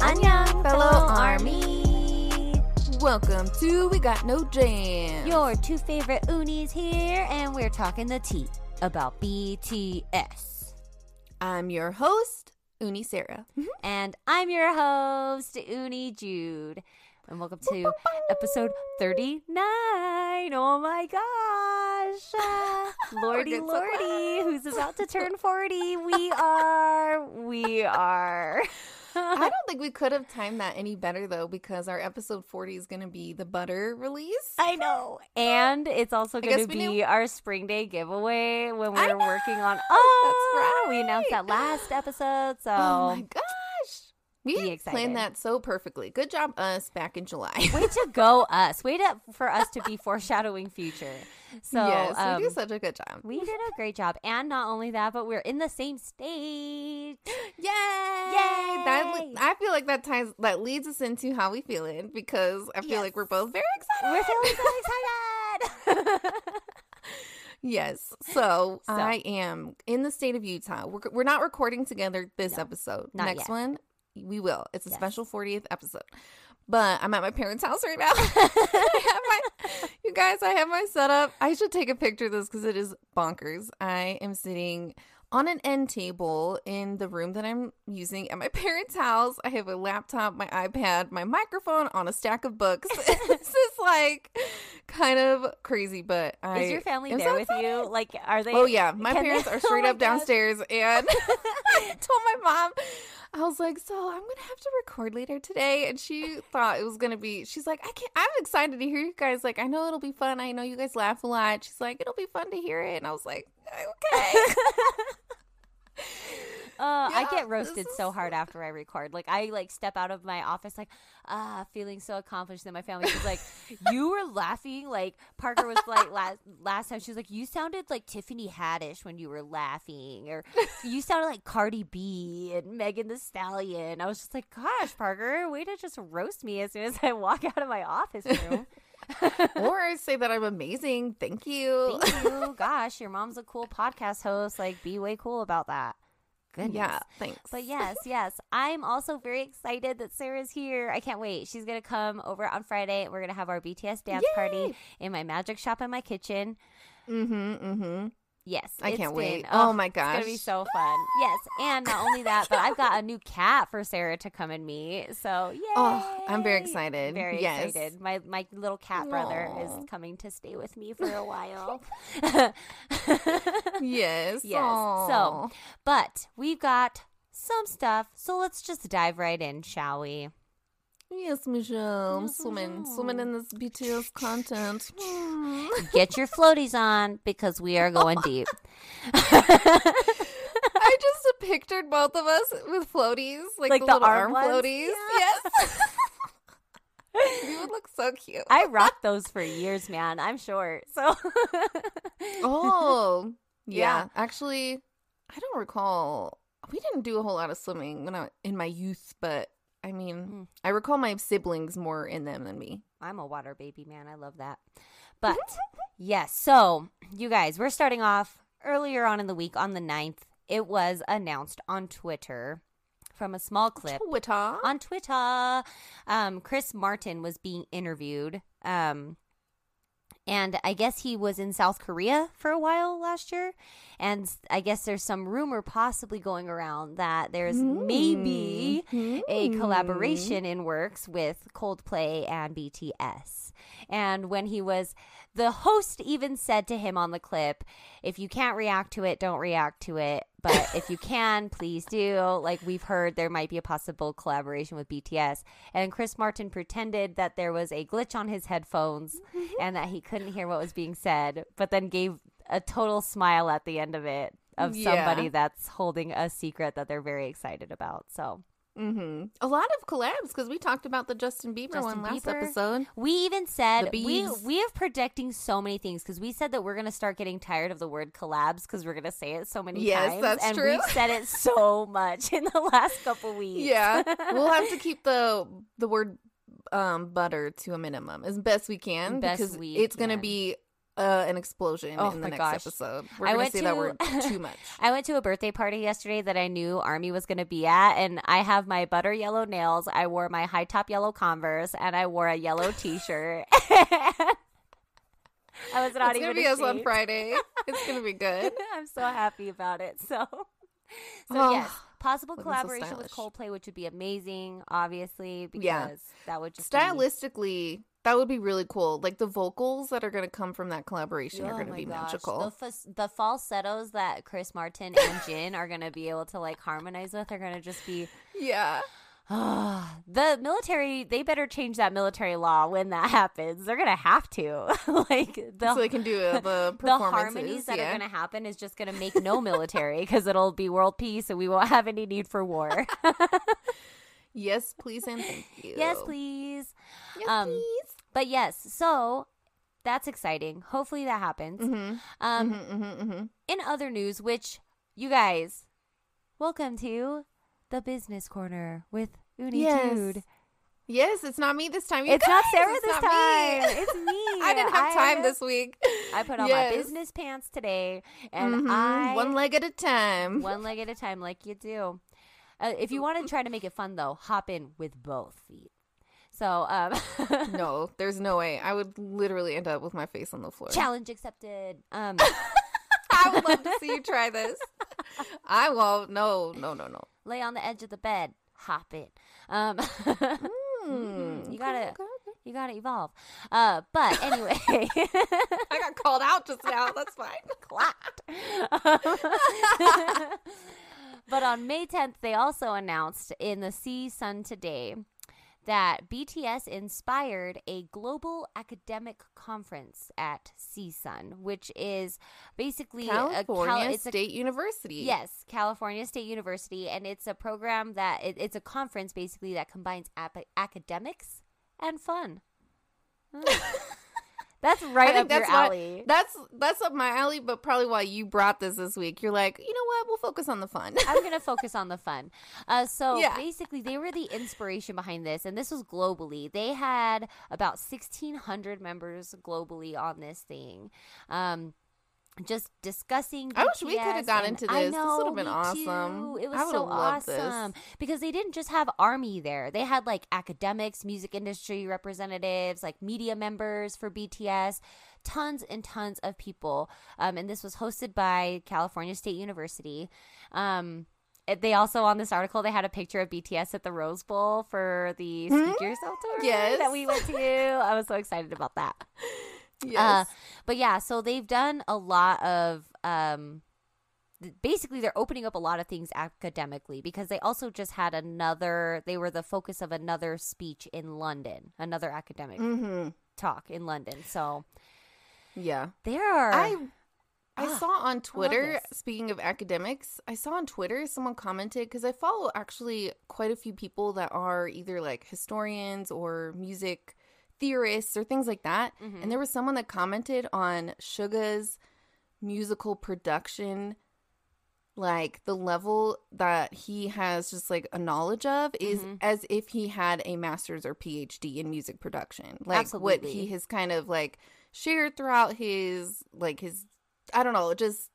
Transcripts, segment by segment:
Annyeong, fellow army. Welcome to We Got No Jam. Your two favorite unis here, and we're talking the tea about BTS. I'm your host, Uni Sarah. Mm-hmm. And I'm your host, Uni Jude. And welcome to episode 39. Oh my gosh. Lordy, Lordy, who's about to turn 40. We are. We are. I don't think we could have timed that any better though, because our episode 40 is going to be the butter release. I know. And it's also going to be knew. our spring day giveaway when I we're working on. Oh, That's right. We announced that last episode. So Oh my gosh. We planned that so perfectly. Good job, us, back in July. way to go, us. Way to, for us to be foreshadowing future. So, yes, um, we do such a good job. we did a great job. And not only that, but we're in the same state. Yay! That Yay! I feel like that ties that leads us into how we feeling because I feel Yes. like we're both very excited. We're feeling so excited. Yes. So, So. I am in the state of Utah. We're, we're not recording together this No, episode. Next yet. one, we will. It's a Yes. special 40th episode. But I'm at my parents' house right now. I have my, you guys, I have my setup. I should take a picture of this because it is bonkers. I am sitting on an end table in the room that I'm using at my parents' house. I have a laptop, my iPad, my microphone on a stack of books. this is like kind of crazy, but I Is your family there with you? Like, are they? Oh yeah, my can they- parents are Oh straight my up gosh. downstairs, and I told my mom, I was like, "So I'm gonna have to record later today," and she thought it was gonna be. She's like, "I can't. I'm excited to hear you guys. Like, I know it'll be fun. I know you guys laugh a lot." She's like, "It'll be fun to hear it," and I was like, "Okay." Uh, I get roasted so hard after I record. Like I like step out of my office like ah feeling so accomplished. Then my family just like, you were laughing. Like Parker was like last last time she was like, you sounded like Tiffany Haddish when you were laughing, or you sounded like Cardi B and Megan Thee Stallion. I was just like, gosh, Parker, way to just roast me as soon as I walk out of my office room. or say that I'm amazing. Thank you. Thank you. Gosh, your mom's a cool podcast host. Like, be way cool about that. Goodness. Yeah, thanks. But yes, yes. I'm also very excited that Sarah's here. I can't wait. She's going to come over on Friday. We're going to have our BTS dance party in my magic shop in my kitchen. Mm-hmm. Mm-hmm. Yes. I can't been- wait. Oh, oh my gosh, It's going to be so fun. Yes. And not only that, but I've got a new cat for Sarah to come and meet. So, yay. Oh, I'm very excited. Very Yes. excited. My my little cat brother is coming to stay with me for a while. Yes. Yes. Aw. So, but we've got some stuff. So let's just dive right in, shall we? Yes, Michelle. I'm Yes, swimming, Michelle. swimming in this BTS content. Hmm. Get your floaties on because we are going deep. I just pictured both of us with floaties, like, Like the, the little arm arm, floaties. Yeah. Yes. you would look so cute. I rocked those for years, man. I'm short. So oh, yeah. Yeah. Actually, I don't recall. We didn't do a whole lot of swimming when I in my youth, but I mean, Mm. I recall my siblings more in them than me. I'm a water baby, man. I love that. But yes, so you guys, we're starting off earlier on in the week on the 9th. It was announced on Twitter from a small clip Twitter. on Twitter. Um, Chris Martin was being interviewed. Um, and I guess he was in South Korea for a while last year. And I guess there's some rumor possibly going around that there's maybe a Hmm. collaboration in works with Coldplay and BTS. And when he was, the host even said to him on the clip, if you can't react to it, don't react to it. But if you can, please do. Like we've heard there might be a possible collaboration with BTS. And Chris Martin pretended that there was a glitch on his headphones and that he couldn't hear what was being said, but then gave a total smile at the end of it of Yeah. somebody that's holding a secret that they're very excited about. So Mm-hmm. A lot of collabs because we talked about the Justin Bieber Justin one last Bieber. episode. We even said we we have predicting so many things because we said that we're gonna start getting tired of the word collabs because we're gonna say it so many Yes, times. that's and true. we've said it so much in the last couple weeks. Yeah, we'll have to keep the the word um butter to a minimum as best we can Best because we it's gonna be uh, an explosion Oh in the next gosh. episode. We're I gonna say that to- word too much. I went to a birthday party yesterday that I knew Army was going to be at, and I have my butter yellow nails. I wore my high top yellow Converse, and I wore a yellow t shirt. I was not it's even gonna be us on. Friday. It's gonna be good. I'm so happy about it. So, so Oh, yes, possible looking so collaboration with. Coldplay, which would be amazing, obviously, because Yeah. that would just be- Stylistically, that would be really cool. Like the vocals that are gonna come from that collaboration are Oh gonna be gosh, magical. The, fas- the falsettos that Chris Martin and Jin are gonna be able to like harmonize with are gonna just be yeah. the military. They better change that military law when that happens. They're gonna have to. like the so they can do uh, the the harmonies that yeah. are going to happen is just going to make no military because it'll be world peace and we won't have any need for war. Yes, please and thank you. yes, please. Yes, Um, please. But yes, so that's exciting. Hopefully that happens. Mm-hmm. Um, mm-hmm, mm-hmm, mm-hmm. In other news, which you guys, welcome to the business corner with Uni Yes. Jude. Yes, it's not me this time. You It's not Sarah it's this not me. time. It's me. I didn't have time I- this week. I put on Yes. my business pants today, and Mhm. I one leg at a time. one leg at a time, like you do. Uh, if you want to try to make it fun, though, hop in with both feet. So, um, no, there's no way. I would literally end up with my face on the floor. challenge accepted. Um, I would love to see you try this. I won't. No, no, no, no. lay on the edge of the bed, hop it. Um, Hmm, you gotta, okay, okay. you gotta evolve. Uh, but anyway, I got called out just now. That's fine. clapped. but on May 10th, they also announced in the CSUN Today that BTS inspired a global academic conference at CSUN, which is basically a California Cal- it's a State University. Yes, California State University, and it's a program that it, it's a conference basically that combines ap- academics and fun. Mm. That's right I up think that's your alley. That's that's up my alley, but probably why you brought this this week. You're like, you know what? We'll focus on the fun. I'm gonna focus on the fun. Uh, so Yeah. basically, they were the inspiration behind this, and this was globally. They had about 1,600 members globally on this thing. Um, just discussing. I wish we could have BTS, got into this. This would've been awesome. too. It was so this. awesome because they didn't just have army there. They had like academics, music industry representatives, like media members for BTS, tons and tons of people. Um, and this was hosted by California State University. Um, they also on this article they had a picture of BTS at the Rose Bowl for the Hmm? Speak Yourself tour Yes. that we went to. I was so excited about that. yes. Uh, but yeah, so they've done a lot of um basically they're opening up a lot of things academically because they also just had another they were the focus of another speech in London, another academic mm-hmm. talk in London. So Yeah. there are I I Ah, saw on Twitter, speaking of academics, I saw on Twitter someone commented because I follow actually quite a few people that are either like historians or music theorists or things like that. Mhm. And there was someone that commented on Suga's musical production, like the level that he has just like a knowledge of is Mhm. as if he had a master's or PhD in music production. Like what he has kind of like shared throughout his like his I don't know, just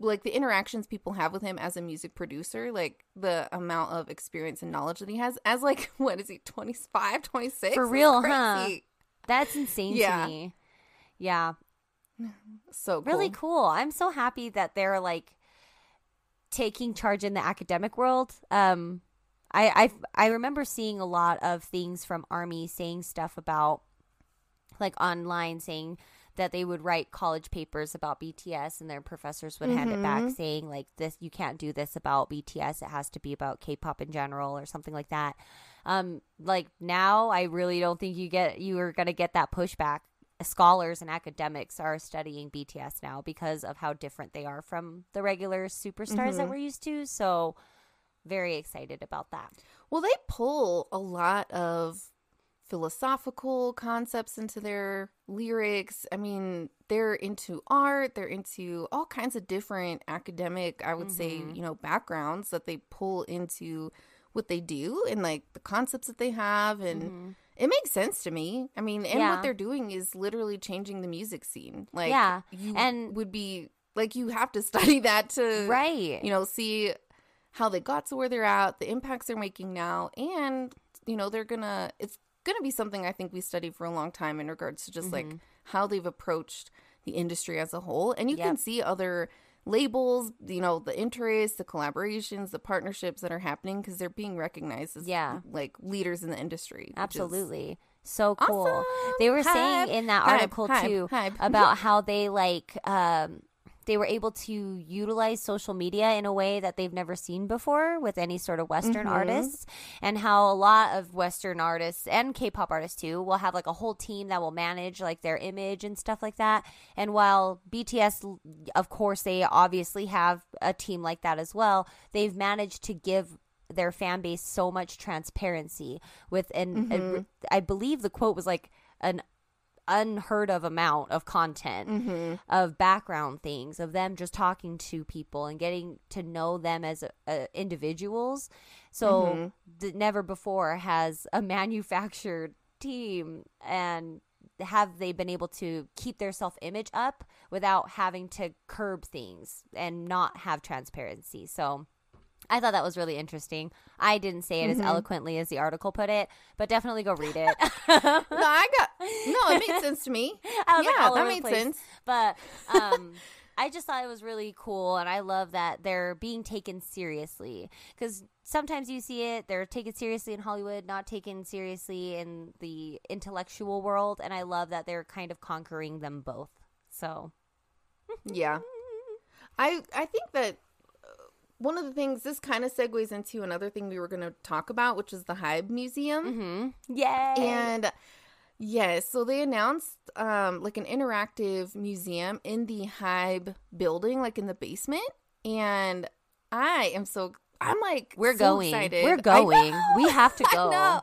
like the interactions people have with him as a music producer, like the amount of experience and knowledge that he has as like what is he 25, 26? For That's real, huh? that's insane Yeah. to me. Yeah, So cool. really cool. I'm so happy that they're like taking charge in the academic world. Um, I I I remember seeing a lot of things from Army saying stuff about like online saying that they would write college papers about BTS and their professors would hand it back Mhm. saying like this you can't do this about BTS it has to be about K-pop in general or something like that. Um like now I really don't think you get you are going to get that pushback. Scholars and academics are studying BTS now because of how different they are from the regular superstars that Mhm. we're used to. So very excited about that. Well, they pull a lot of philosophical concepts into their lyrics. I mean, they're into art, they're into all kinds of different academic, I would say, Mhm. you know, backgrounds that they pull into what they do and like the concepts that they have and Mhm. it makes sense to me. I mean, and Yeah. what they're doing is literally changing the music scene. Like, Yeah, and- would be like you have to study that to right. you know see how they got to where they're at, the impacts they're making now, and you know they're gonna. It's gonna be something I think we study for a long time in regards to just Mm-hmm. like how they've approached the industry as a whole, and you can see other labels you know the interests the collaborations the partnerships that are happening because they're being recognized as Yeah. like leaders in the industry Absolutely. So cool. Awesome. They were Hype. saying in that article hype, too hype. about how they like um they were able to utilize social media in a way that they've never seen before with any sort of western Mhm. artists and how a lot of western artists and K-pop artists too will have like a whole team that will manage like their image and stuff like that and while BTS of course they obviously have a team like that as well they've managed to give their fan base so much transparency with an Mm-hmm. I believe the quote was like an unheard of amount of content Mm-hmm. of background things of them just talking to people and getting to know them as uh, individuals so Mm-hmm. th- never before has a manufactured team and have they been able to keep their self image up without having to curb things and not have transparency so I thought that was really interesting. I didn't say it as Mm-hmm. eloquently as the article put it, but definitely go read it. no i got no it made sense to me like yeah all that made place. sense But um, I just thought it was really cool, and I love that they're being taken seriously because sometimes you see it they're taken seriously in Hollywood, not taken seriously in the intellectual world, and I love that they're kind of conquering them both. So Yeah. I I think that one of the things this kind of segues into another thing we were going to talk about, which is the Hybe Museum. mm-hmm. yay! And yes, so they announced um like an interactive museum in the Hybe building, like in the basement. And I am so I'm like we're so going. excited. We're going. We have to go.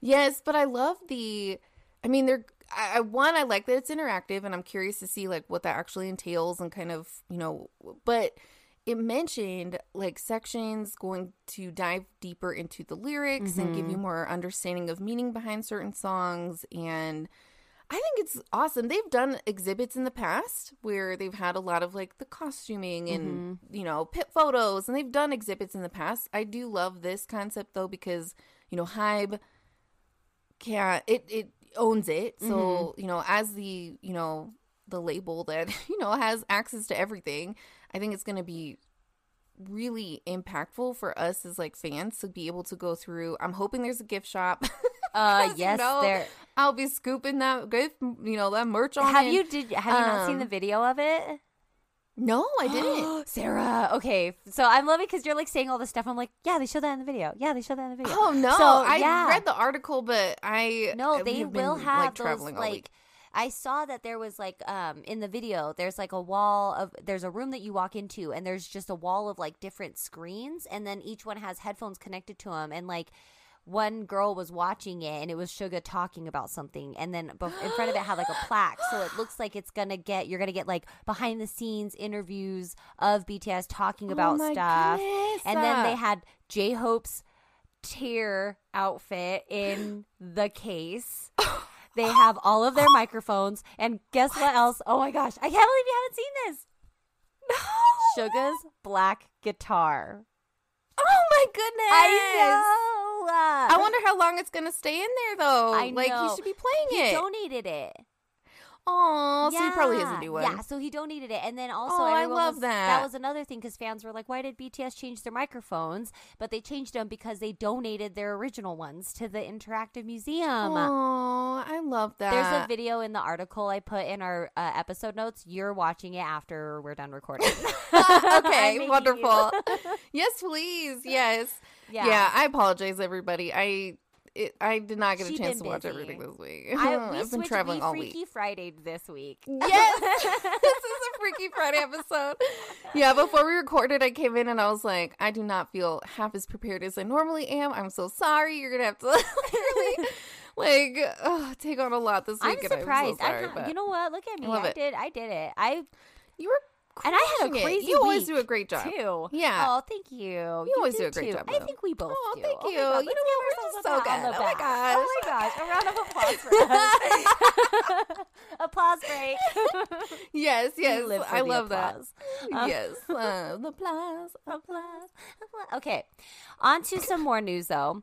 Yes, but I love the. I mean, they're. I, I one, I like that it's interactive, and I'm curious to see like what that actually entails and kind of you know. But it mentioned like sections going to dive deeper into the lyrics and give you mm-hmm. more understanding of meaning behind certain songs and. I think it's awesome. They've done exhibits in the past where they've had a lot of like the costuming and mm-hmm. you know pit photos, and they've done exhibits in the past. I do love this concept though because you know Hybe can it it owns it, so mm-hmm. you know as the you know the label that you know has access to everything. I think it's gonna be really impactful for us as like fans to be able to go through. I'm hoping there's a gift shop. Uh, yes, there. I'll be scooping that gift, you know, that merch on. Have it. you did? Have you not seen the um, video of it? No, I didn't. Sarah. Okay, so I'm loving because you're like saying all this stuff. I'm like, yeah, they showed that in the video. Yeah, they showed that in the video. oh no, So, I yeah. read the article, but I No, they have been, will have like those like. I saw that there was like um in the video there's like a wall of there's a room that you walk into and there's just a wall of like different screens and then each one has headphones connected to them and like one girl was watching it and it was Suga talking about something and then in front of it had like a plaque so it looks like it's gonna get you're gonna get like behind the scenes interviews of BTS talking about oh stuff goodness. and then they had J Hope's tear outfit in the case. They have all of their microphones, and guess what? else? Oh my gosh, I can't believe you haven't seen this. no. Suga's black guitar. Oh my goodness! I know. I wonder how long it's gonna stay in there though. I Like know. he should be playing He it. donated it. Oh, so he probably has a new one. Yeah, so he donated it, and then also Oh, I love was- that. That was another thing because fans were like, "Why did BTS change their microphones?" But they changed them because they donated their original ones to the interactive museum. oh, I love that. There's a video in the article I put in our uh, episode notes. You're watching it after we're done recording. Okay, wonderful. yes, please. Yes. yeah. Yeah. I apologize, everybody. I it, I did not get a chance to watch busy. everything this week. I, have been traveling we all Freaky week. Friday this week. Yes, this is a Freaky Friday episode. Yeah, before we recorded, I came in and I was like, I do not feel half as prepared as I normally am. I'm so sorry. You're gonna have to really, like, oh, take on a lot this I'm week. surprised. I'm so sorry, I'm but you know what? Look at me. I it. did. I did it. I you were And I had a crushing it. crazy You always do a great job. too. Yeah. Oh, thank you. You, always do a too. great job, I think we both Oh, do. thank you. God, You know what? We're just so good. Oh my gosh. Oh my gosh. A round of applause for us. applause break. Yes, yes. I love that. applause. Uh, yes. Uh, the applause. applause. applause. Okay. On to some more news, though.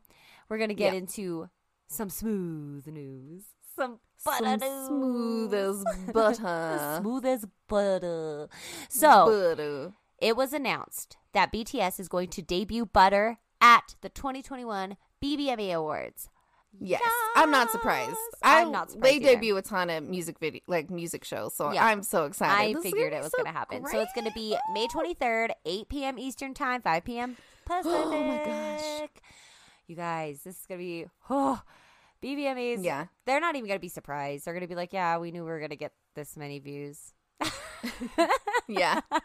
We're going to get into some smooth news. Some butter smooth as butter. smooth as butter. So, butter. it was announced that BTS is going to debut Butter at the 2021 BBMA Awards. Yes, I'm not surprised. Yes. I, I'm not They surprised either. debut a ton of music video, like music shows, so Yeah. I'm so excited. I This figured it was so going to happen. So it's going to be May 23rd, 8 p.m. Eastern Time, 5 p.m. Pacific. Oh my gosh. You guys, this is going to be, oh, BBMAs. Yeah. They're not even going to be surprised. They're going to be like, yeah, we knew we were going to get this many views. yeah.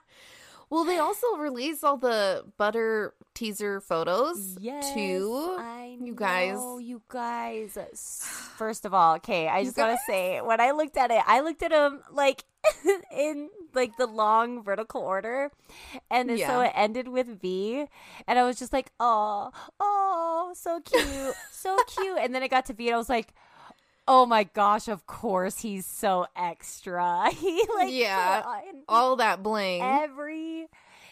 Well, they also released all the butter teaser photos Yes, too. I you guys. you guys. First of all, okay, I You just want to say when I looked at it, I looked at them like in like the long vertical order, and then so it ended with V, and I was just like, oh, oh, so cute, so cute, and then it got to V, and I was like. Oh my gosh, of course he's so extra. He like Yeah. All that bling. every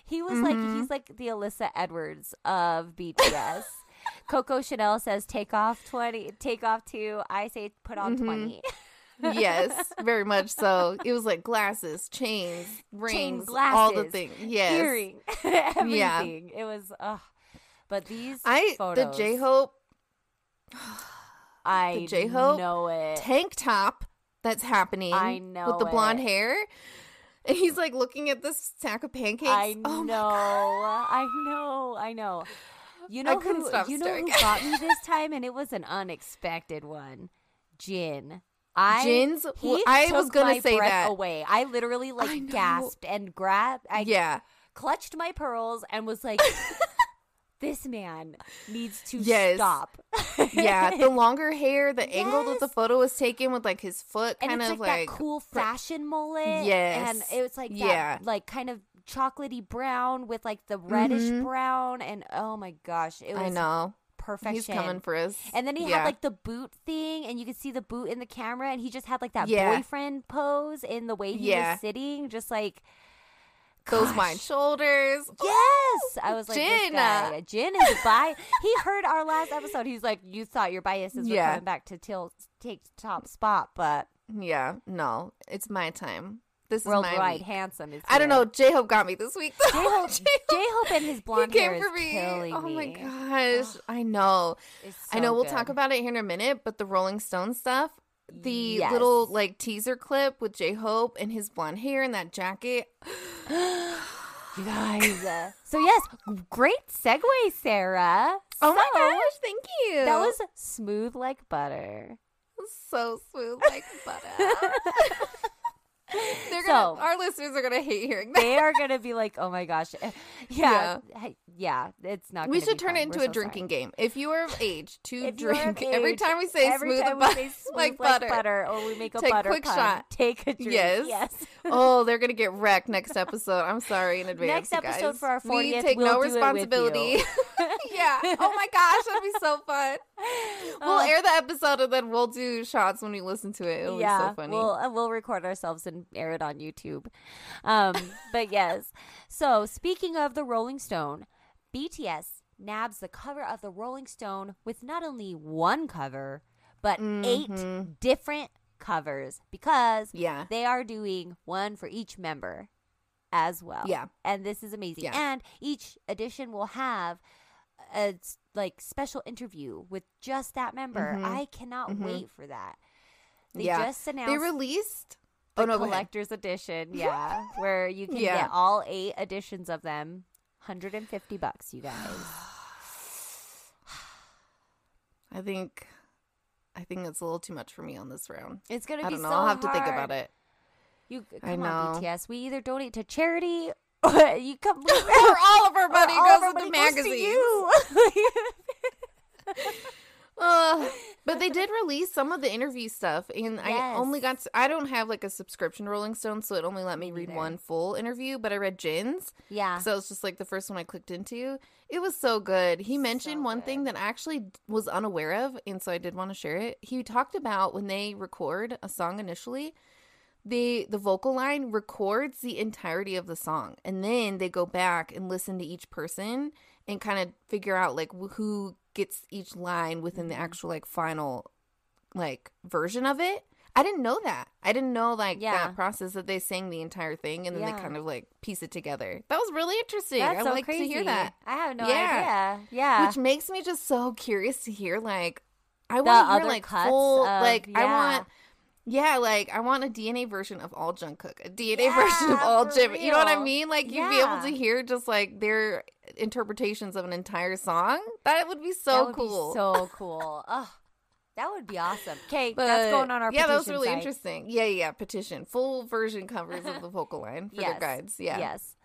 he was like Mhm. he's like the Alyssa Edwards of BTS. Coco Chanel says take off 20 take off 2 I say put on Mhm. 20 yes, very much so. It was like glasses, chains, rings, all the things. Yes. earring everything it was ugh. but these I photos the J Hope I the J-Hope know it tank top that's happening. I know with the blonde it. hair, and he's like looking at this stack of pancakes. I Oh know I know I know you I know couldn't who you know staring who got me this time and it was an unexpected one Jin I Jin's. He I took was gonna my say breath that. away. I literally like know. gasped and grabbed. I yeah. clutched my pearls and was like, "This man needs to Yes. stop." Yeah, the longer hair, the angle that the photo was taken with like his foot kind of like, like, that cool fashion mullet. Yes. and it was like that, Yeah. like kind of chocolatey brown with like the reddish Mhm. brown, and oh my gosh, it was I know. Perfection. He's coming for us. And then he yeah. had like the boot thing, and you could see the boot in the camera, and he just had like that Yeah. boyfriend pose in the way he Yeah. was sitting, just like those gosh. wide shoulders. Yes, I was like, Jin. guy, uh, Jin is bi. he heard our last episode. He's like, you thought your biases were coming back to till take top spot, but Yeah, no, it's my time. This is my worldwide handsome is. I don't know. J Hope got me this week. J Hope, and his blonde he came hair for is me. killing oh me. my gosh, I know. It's I know. We'll good. talk about it here in a minute. But the Rolling Stone stuff, the Yes. little like teaser clip with J Hope and his blonde hair and that jacket. You guys. uh, so yes, great segue, Sarah. Oh my gosh, thank you. That was smooth like butter. so smooth like butter. They're gonna, So- our listeners are gonna hate hearing that. They are gonna be like, "Oh my gosh, eh, yeah, yeah, yeah it's not." We should be turn fun. it into We're a so drinking sorry. game. If you are of age to If you are drink, every time we say smooth, time but- we say smooth like like, butter. or we make a Take a butter quick pun, shot. Take a drink. Yes. Yes. oh, they're gonna get wrecked next episode. I'm sorry in advance. Next episode for our we take we'll no do it with responsibility. yeah. Oh my gosh, that'd be so fun. We'll Uh, air the episode and then we'll do shots when we listen to it. It'll yeah, be so funny. we'll uh, we'll record ourselves and air it on YouTube. Um, but yes. So speaking of the Rolling Stone, BTS nabs the cover of the Rolling Stone with not only one cover but eight Mhm. different covers because yeah. they are doing one for each member as well. Yeah. And this is amazing. Yeah. And each edition will have a like special interview with just that member. Mhm. I cannot Mhm. wait for that. They Yeah. just announced They released Oh no, collector's edition, yeah, where you can Yeah. get all eight editions of them. 150 bucks, you guys. I think I think it's a little too much for me on this round. It's gonna I be don't know. so I'll have to think about it. You I come on, know. BTS. We either donate to charity or you come or all of our money goes of our into money goes to magazines. you. Uh, but they did release some of the interview stuff, and I only got. To, I don't have like a subscription to Rolling Stone, so it only let me read neither. one full interview. But I read Jin's, Yeah. so it was just like the first one I clicked into. It was so good. He mentioned So one thing that I actually was unaware of, and so I did want to share it. He talked about when they record a song initially, the the vocal line records the entirety of the song, and then they go back and listen to each person and kind of figure out like wh- who gets each line within the Mhm. actual like final like version of it. I didn't know that. I didn't know like Yeah. that process that they sang the entire thing and then Yeah. they kind of like piece it together. That was really interesting. That's I so like crazy. to hear that. I have no Yeah. idea. Yeah. Which makes me just so curious to hear like I want to hear like full of- like I want yeah, like I want a DNA version of all Jungkook, a DNA version of all Jim. You know what I mean? Like you'd be able to hear just like their interpretations of an entire song. That would be so that would cool. Be so cool. Oh, that would be awesome. Okay, that's going on our yeah, that was really site. interesting. Yeah, yeah, petition, full version covers of the vocal line for Yes. their guides. Yeah, Yes,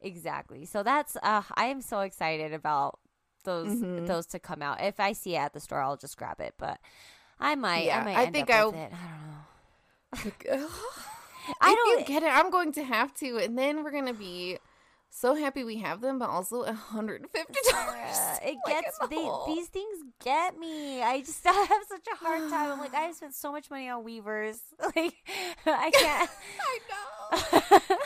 exactly. So that's uh, I am so excited about those Mhm. those to come out. If I see it at the store, I'll just grab it. But I might. Yeah, I might. I think I- with it. I don't know. I don't- get it. I'm going to have to, and then we're gonna be so happy we have them, but also hundred and fifty dollars. Uh, it gets they, these things get me. I just I have such a hard time. I'm like I spent so much money on Weverse. Like I can't. I know.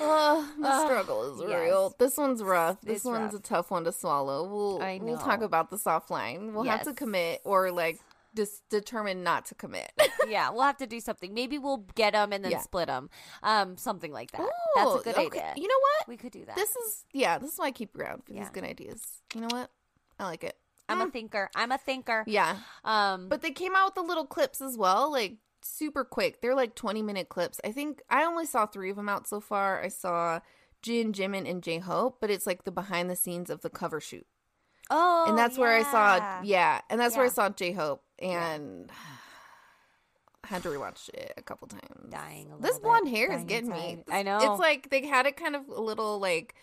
Oh, the struggle is yes. real. This one's rough. This It's one's rough. a tough one to swallow. We'll I we'll talk about the soft line. We'll have to commit or like just determine not to commit. yeah, we'll have to do something. Maybe we'll get them and then Yeah. split them. Um, something like that. That's a good okay. idea. You know what? We could do that. This is yeah. This is why I keep around for these good ideas. You know what? I like it. I'm Mm. a thinker. I'm a thinker. Yeah, Um, but they came out with the little clips as well, like super quick. They're like twenty minute clips. I think I only saw three of them out so far. I saw Jin, Jimin, and J Hope, but it's like the behind the scenes of the cover shoot. oh, and that's where I saw yeah, and that's where I saw J Hope and had to rewatch it a couple times. Dying a This little blonde bit, hair is dying getting me. inside. I know. It's like they had it kind of a little like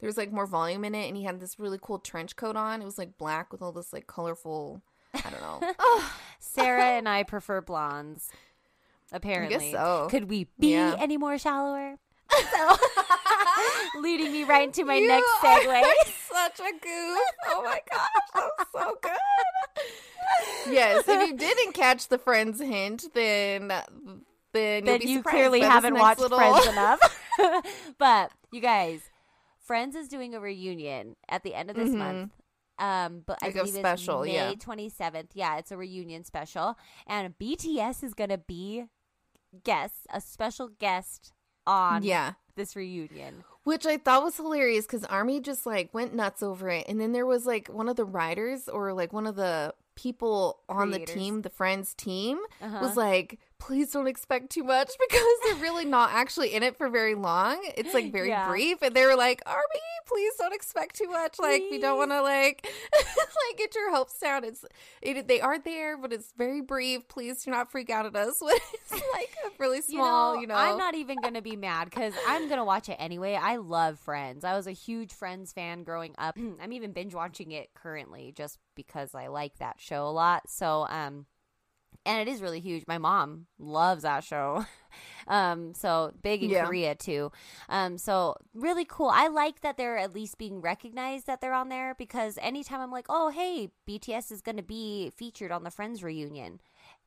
there was like more volume in it, and he had this really cool trench coat on. It was like black with all this like colorful. I don't know. oh, Sarah and I prefer blondes. Apparently, so. could we be Yeah. any more shallower? So, leading me right into my You next are segue. Such a goof. Oh my gosh, that was so good. yes, if you didn't catch the Friends hint, then then, you'll Then be you clearly haven't watched little- Friends enough. but you guys, Friends is doing a reunion at the end of this Mhm. month. Um, but Like I a believe special, it's yeah. May twenty seventh. Yeah, it's a reunion special, and BTS is gonna be guests, a special guest on Yeah. this reunion. Which I thought was hilarious because Army just like went nuts over it. And then there was like one of the writers or like one of the people on the team, the Friends team, Uh-huh. was like, please don't expect too much because they're really not actually in it for very long. It's like very Yeah. brief. And they were like, Army, please don't expect too much. Like, we don't want to like, like get your hopes down. It's, it, they are there, but it's very brief. Please do not freak out at us when it's like really small, you know. I'm not even gonna be mad because I'm gonna watch it anyway. I love Friends. I was a huge Friends fan growing up. I'm even binge watching it currently just because I like that show a lot. So, um, and it is really huge. My mom loves that show. um, so big in Yeah. Korea too. Um, so really cool. I like that they're at least being recognized that they're on there because anytime I'm like, oh hey, BTS is gonna be featured on the Friends reunion.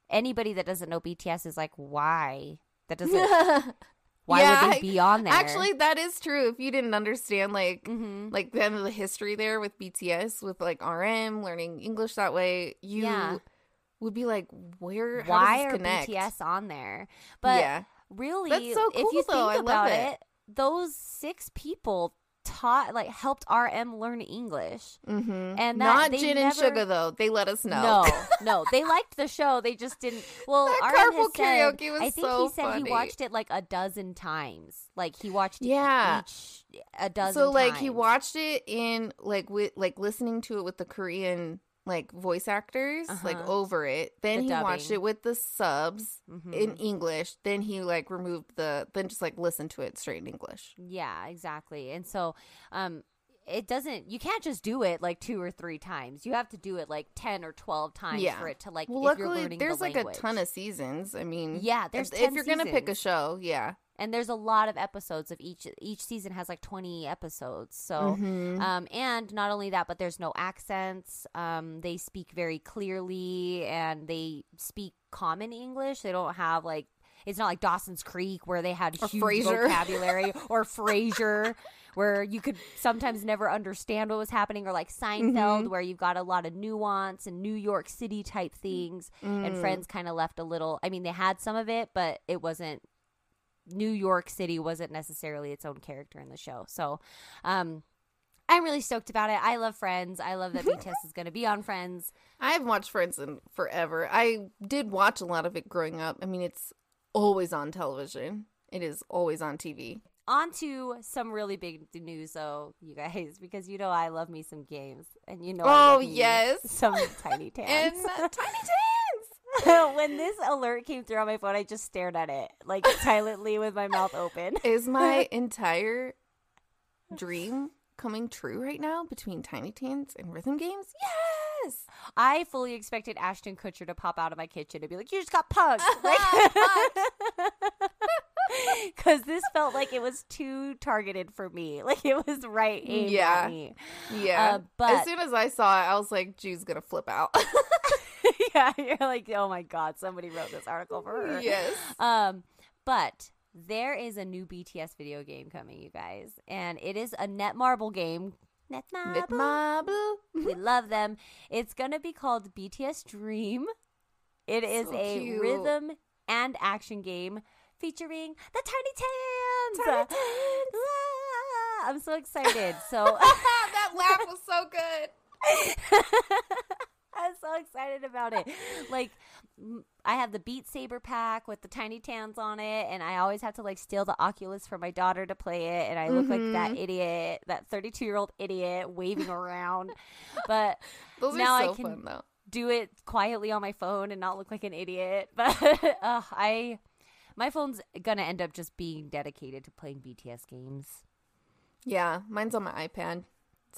Anybody that doesn't know BTS is like, why? That doesn't. Why Yeah, would they be on there? Actually, that is true. If you didn't understand, like, hmm like the end of the history there with BTS, with like RM learning English that way, you Yeah. Would be like, where? Why are connect? BTS on there? But yeah, really, so if you cool, think. About it. it, those six people taught, like, helped RM learn English. mm-hmm. And that- not they Jin and Suga though. They let us know. No, no, they liked the show. They just didn't. Well, That RM carpool has said, karaoke was I think so he said funny. he watched it like a dozen times. Like he watched Yeah. each a dozen. so like he watched it in like with like listening to it with the Korean like voice actors like Uh-huh. over it. Then The he watched it with the subs Mhm. in English. Then he like removed the then just like listened to it straight in English. Yeah, exactly. And so, um, it doesn't you can't just do it like two or three times you have to do it like 10 or 12 times Yeah. for it to like Well, if you're luckily, there's the like a ton of seasons. I mean, Yeah, there's if, 10 if you're gonna pick a show, yeah. And there's a lot of episodes of each each season has like 20 episodes so Mhm. um and not only that but there's no accents um they speak very clearly and they speak common english they don't have like it's not like Dawson's Creek where they had Or huge Frasier. vocabulary or Frasier where you could sometimes never understand what was happening or like Seinfeld Mhm. where you've got a lot of nuance and New York City type things and Mm. Friends kind of left a little I mean they had some of it but it wasn't New York City wasn't necessarily its own character in the show. So, um I'm really stoked about it. I love Friends. I love that BTS is going to be on Friends. I haven't watched Friends in forever. I did watch a lot of it growing up. I mean, it's always on television. It is always on TV. On to some really big news, though, you guys, because you know I love me some games, and you know I Oh, yes. some Tiny And Tans. uh, Tiny Tans when this alert came through on my phone, I just stared at it like silently with my mouth open. is my entire dream coming true right now between Tiny Tans and rhythm games. Yes. I fully expected Ashton Kutcher to pop out of my kitchen and be like, "You just got punked," like, because this felt like it was too targeted for me. Like it was right aimed Yeah. at me. Yeah. Uh, but- as soon as I saw it, I was like, Jude's gonna flip out. yeah, you're like, "Oh my god, somebody wrote this article for her." yes. Um, but there is a new BTS video game coming, you guys, and it is a Netmarble game. Netmarble. Netmarble. we love them. It's gonna be called BTS Dream. It is So a cute. rhythm and action game featuring the Tiny Tans. Tiny Tans. Ah, I'm so excited. So that laugh was so good. I'm so excited about it. Like, I have the Beat Saber pack with the Tiny Tans on it, and I always have to like steal the Oculus for my daughter to play it, and I look like that Mhm. idiot, that 32 year old idiot waving around. But Those Now are I can- fun do it quietly on my phone and not look like an idiot. But uh, I, my phone's gonna end up just being dedicated to playing BTS games. Yeah, mine's on my iPad.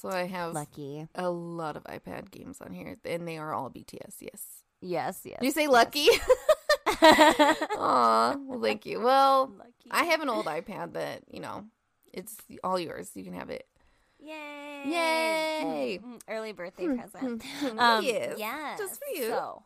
So I have Lucky, a lot of iPad games on here, and they are all BTS. Yes. yes, yes. You say lucky? Aw, well, thank you. Well, Lucky. I have an old iPad that you know, it's all yours. You can have it. Yay! Yay! Mm, Early birthday present. Um, Um, yes, yes, just for you. So,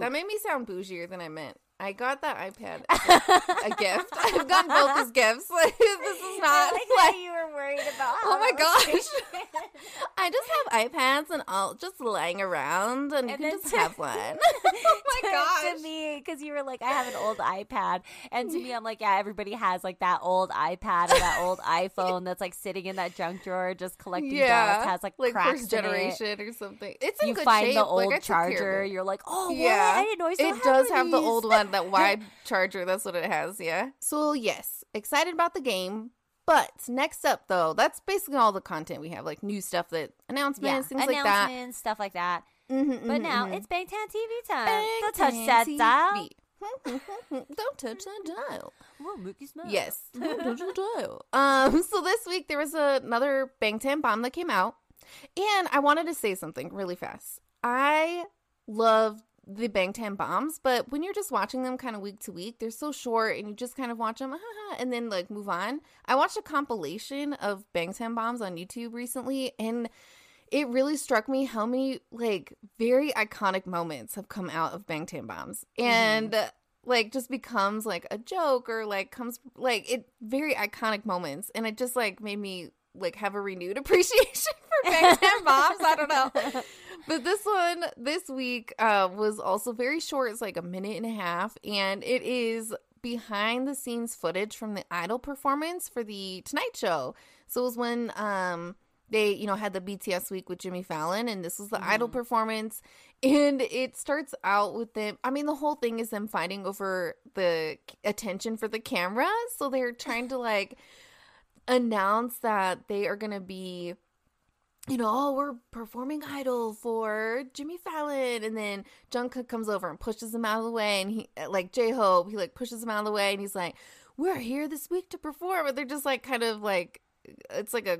That made me sound bougier than I meant. I got that iPad a, a gift. I've gotten both as gifts. Like, this is not I like like you were worried about. Oh my gosh. I just have iPads and all just lying around, and, you can just to- have one. oh my to, gosh! to me because you were like i have an old ipad and to me i'm like yeah everybody has like that old ipad or that old iphone that's like sitting in that junk drawer just collecting dust has like, like cracks first in it. generation or something. It's in you good find shape. the like, old I took care of charger you're like oh yeah Yeah. i didn't know It does have the old one, that wide charger. That's what it has. Yeah. So yes, excited about the game. But next up, though, that's basically all the content we have, like new stuff that yeah announcements, things like that. announcements stuff like that Mhm, but mhm, now mhm. it's bangtan tv time Bang don't touch that TV. dial Don't touch that dial. Smith. Yes. Don't touch the dial. Um. So this week there was another Bangtan bomb that came out, and I wanted to say something really fast. I love the Bangtan bombs, but when you're just watching them kind of week to week, they're so short, and you just kind of watch them and then like move on. I watched a compilation of Bangtan bombs on YouTube recently, and it really struck me how many like very iconic moments have come out of Bangtan bombs, and uh, like just becomes like a joke or like comes like it very iconic moments, and it just like made me like have a renewed appreciation for Bangtan bombs. I don't know. But this one this week uh, was also very short. It's like a minute and a half, and it is behind the scenes footage from the Idol performance for the Tonight Show. So it was when um they you know had the BTS week with Jimmy Fallon, and this was the Idol Mhm. performance. And it starts out with them. I mean, the whole thing is them fighting over the attention for the camera. So they're trying to like announce that they are gonna be you know, oh, we're performing Idol for Jimmy Fallon, and then Jungkook comes over and pushes him out of the way, and he like J Hope, he like pushes him out of the way, and he's like, "We're here this week to perform," but they're just like kind of like it's like a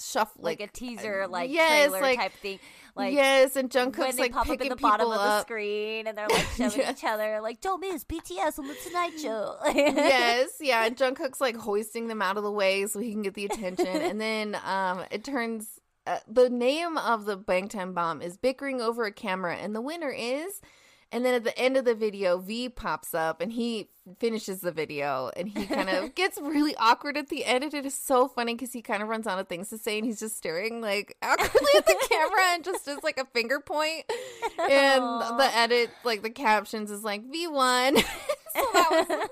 shuffle, like, like, a teaser, like yes, trailer like- type thing. Like yes, and when Jungkook's they like pop up in the bottom of the screen and they're like shoving Yeah. each other, like don't miss BTS on the Tonight Show. yes, yeah, and Jungkook's like hoisting them out of the way so he can get the attention, and then um, it turns uh, the name of the Bangtan bomb is bickering over a camera, and the winner is. And then at the end of the video, V pops up and he finishes the video and he kind of gets really awkward at the end. And it is so funny because he kind of runs out of things to say and he's just staring like awkwardly at the camera and just does like a finger point. And Aw. the edit, like the captions, is like V1. so that was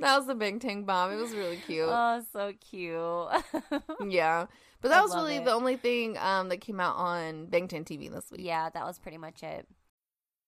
that was the Bangtan bomb. It was really cute. oh, so cute. yeah. But that I was really it. the only thing um, that came out on Bangtan TV this week. yeah, that was pretty much it.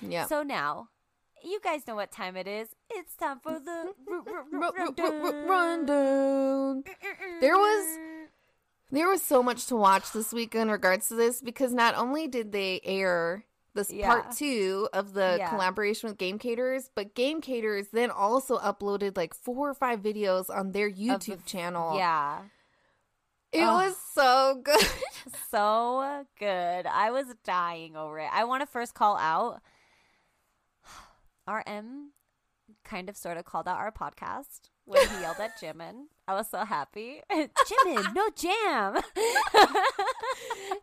Yeah. So now, you guys know what time it is. It's time for the Ru- ru- ru- ru- rundown. There was there was so much to watch this week in regards to this because not only did they air this Yeah. part two of the Yeah. collaboration with Game Caterers, but Game Caterers then also uploaded like four or five videos on their the YouTube channel. Yeah, It was so good. so good. I was dying over it. I want to first call out RM kind of sort of called out our podcast when he yelled at Jimin. I was so happy. Jimin, no jam.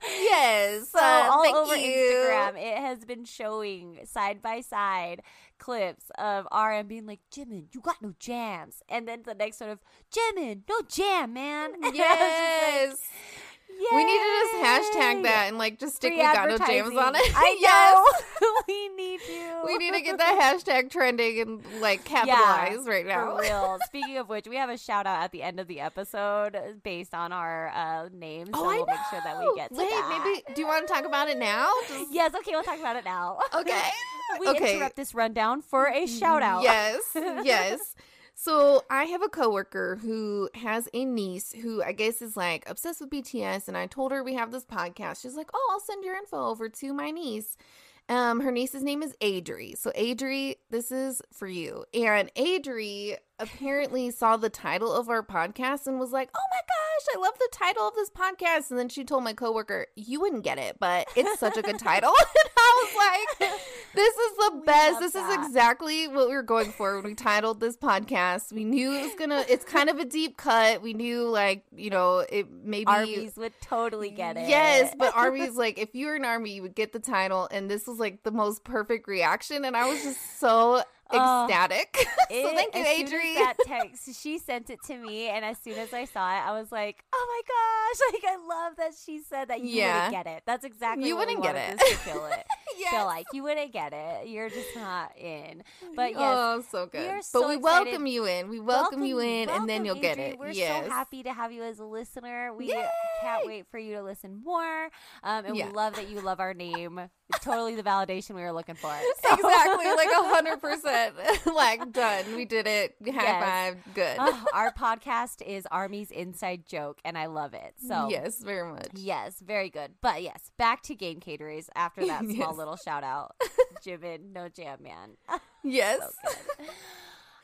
yes. so uh, all thank over you. Instagram, it has been showing side by side clips of RM being like, Jimin, you got no jams. And then the next sort of, Jimin, no jam, man. And I was just Yes. Like, we need to just hashtag that and like just stick Free no jams on it. I yes. know. we need to. We need to get that hashtag trending and like capitalize right now. For real. Speaking of which, we have a shout out at the end of the episode based on our uh, names. Oh, so I we'll know. make sure that we get to Wait, that. maybe do you want to talk about it now? Just- Yes, okay, we'll talk about it now. Okay. we Okay. interrupt this rundown for a shout out. Yes, yes. So I have a coworker who has a niece who I guess is like obsessed with BTS, and I told her we have this podcast. She's like, "Oh, I'll send your info over to my niece." Um, her niece's name is Adri. So Adri, this is for you. And Adri apparently saw the title of our podcast and was like, "Oh my gosh, I love the title of this podcast." And then she told my coworker, "You wouldn't get it, but it's such a good title." and I was like, "This is the We best. This that. is exactly what we were going for when we titled this podcast. We knew it was gonna. It's kind of a deep cut. We knew, like, you know, it maybe Armies would totally get it. Yes, but Army's like, if you were an Army, you would get the title, and this was like the most perfect reaction, and I was just so Oh, ecstatic. so It- thank you, as soon as Adri. that text, she sent it to me, and as soon as I saw it, I was like, "Oh my gosh!" Like I love that she said that you Yeah. wouldn't get it. That's exactly You what we wouldn't get it. to feel it. Yes. Feel like you wouldn't get it. You're just not in. But yes, oh, so good. are but so we excited. welcome you in. We welcome, you in, and then you'll get it. We're yes. so happy to have you as a listener. We Yay! can't wait for you to listen more, um, and Yeah. we love that you love our name. Totally the validation we were looking for. So- Exactly, like a hundred percent. Like done. We did it. High Yes. five. Good. Oh, our podcast is Army's inside joke, and I love it. So yes, very much. Yes, very good. But yes, back to game caterers after that small Yes. little shout out. Jimin, no jam man. Yes. so.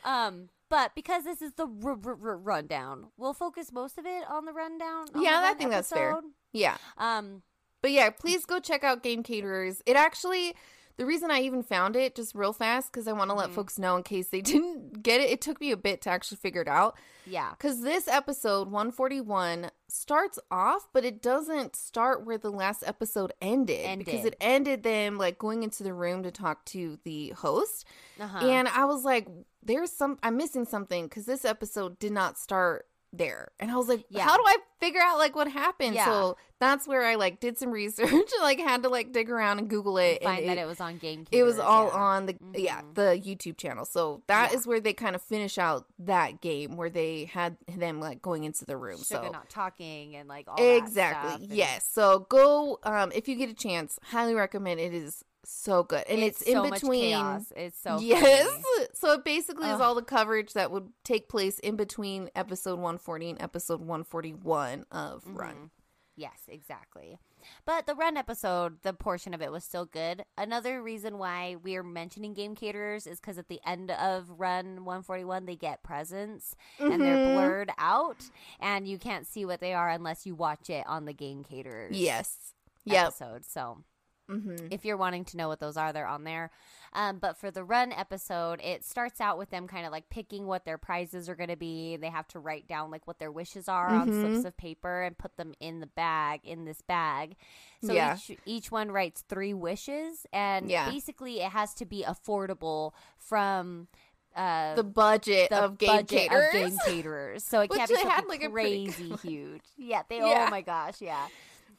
Um, but because this is the r- r- r- rundown, we'll focus most of it on the rundown. on Yeah, the I think that's fair. Yeah. Um, But yeah, please go check out Game Caterers. It actually, the reason I even found it just real fast because I want to let Mhm. folks know in case they didn't get it. It took me a bit to actually figure it out yeah, because this episode 141 starts off, but it doesn't start where the last episode ended, because it ended them like going into the room to talk to the host, uh-huh. and I was like, "There's some I'm missing something because this episode did not start." There. And I was like, Yeah. how do I figure out like what happened? Yeah. So that's where I like did some research and like had to like dig around and Google it. Find and that it was on Game. it was all yeah. on the yeah Mhm. the YouTube channel. So that is Yeah. where they kind of finish out that game where they had them like going into the room. Sugar so not talking and like all exactly stuff, and yes. So go um if you get a chance, highly recommend. It is so good and it's, in so much between. It's so yes. funny. So it basically is all the coverage that would take place in between episode 140 and episode 141 of Run. Mhm. Yes, exactly. But the run episode, the portion of it was still good. Another reason why we're mentioning game caterers is because at the end of run 141, they get presents and they're Mhm. blurred out, and you can't see what they are unless you watch it on the game caterers Yes. Yep. episode. So Mm-hmm. if you're wanting to know what those are, they're on there. Um, but for the run episode, it starts out with them kind of like picking what their prizes are going to be. They have to write down like what their wishes are on Mhm. slips of paper and put them in the bag in this bag. So Yeah. each each one writes three wishes, and Yeah. basically it has to be affordable from. Uh, The budget the of game budget caterers. of game caterers. So it Which can't be had, like, a pretty crazy huge. Yeah, they. Yeah. Oh my gosh, yeah.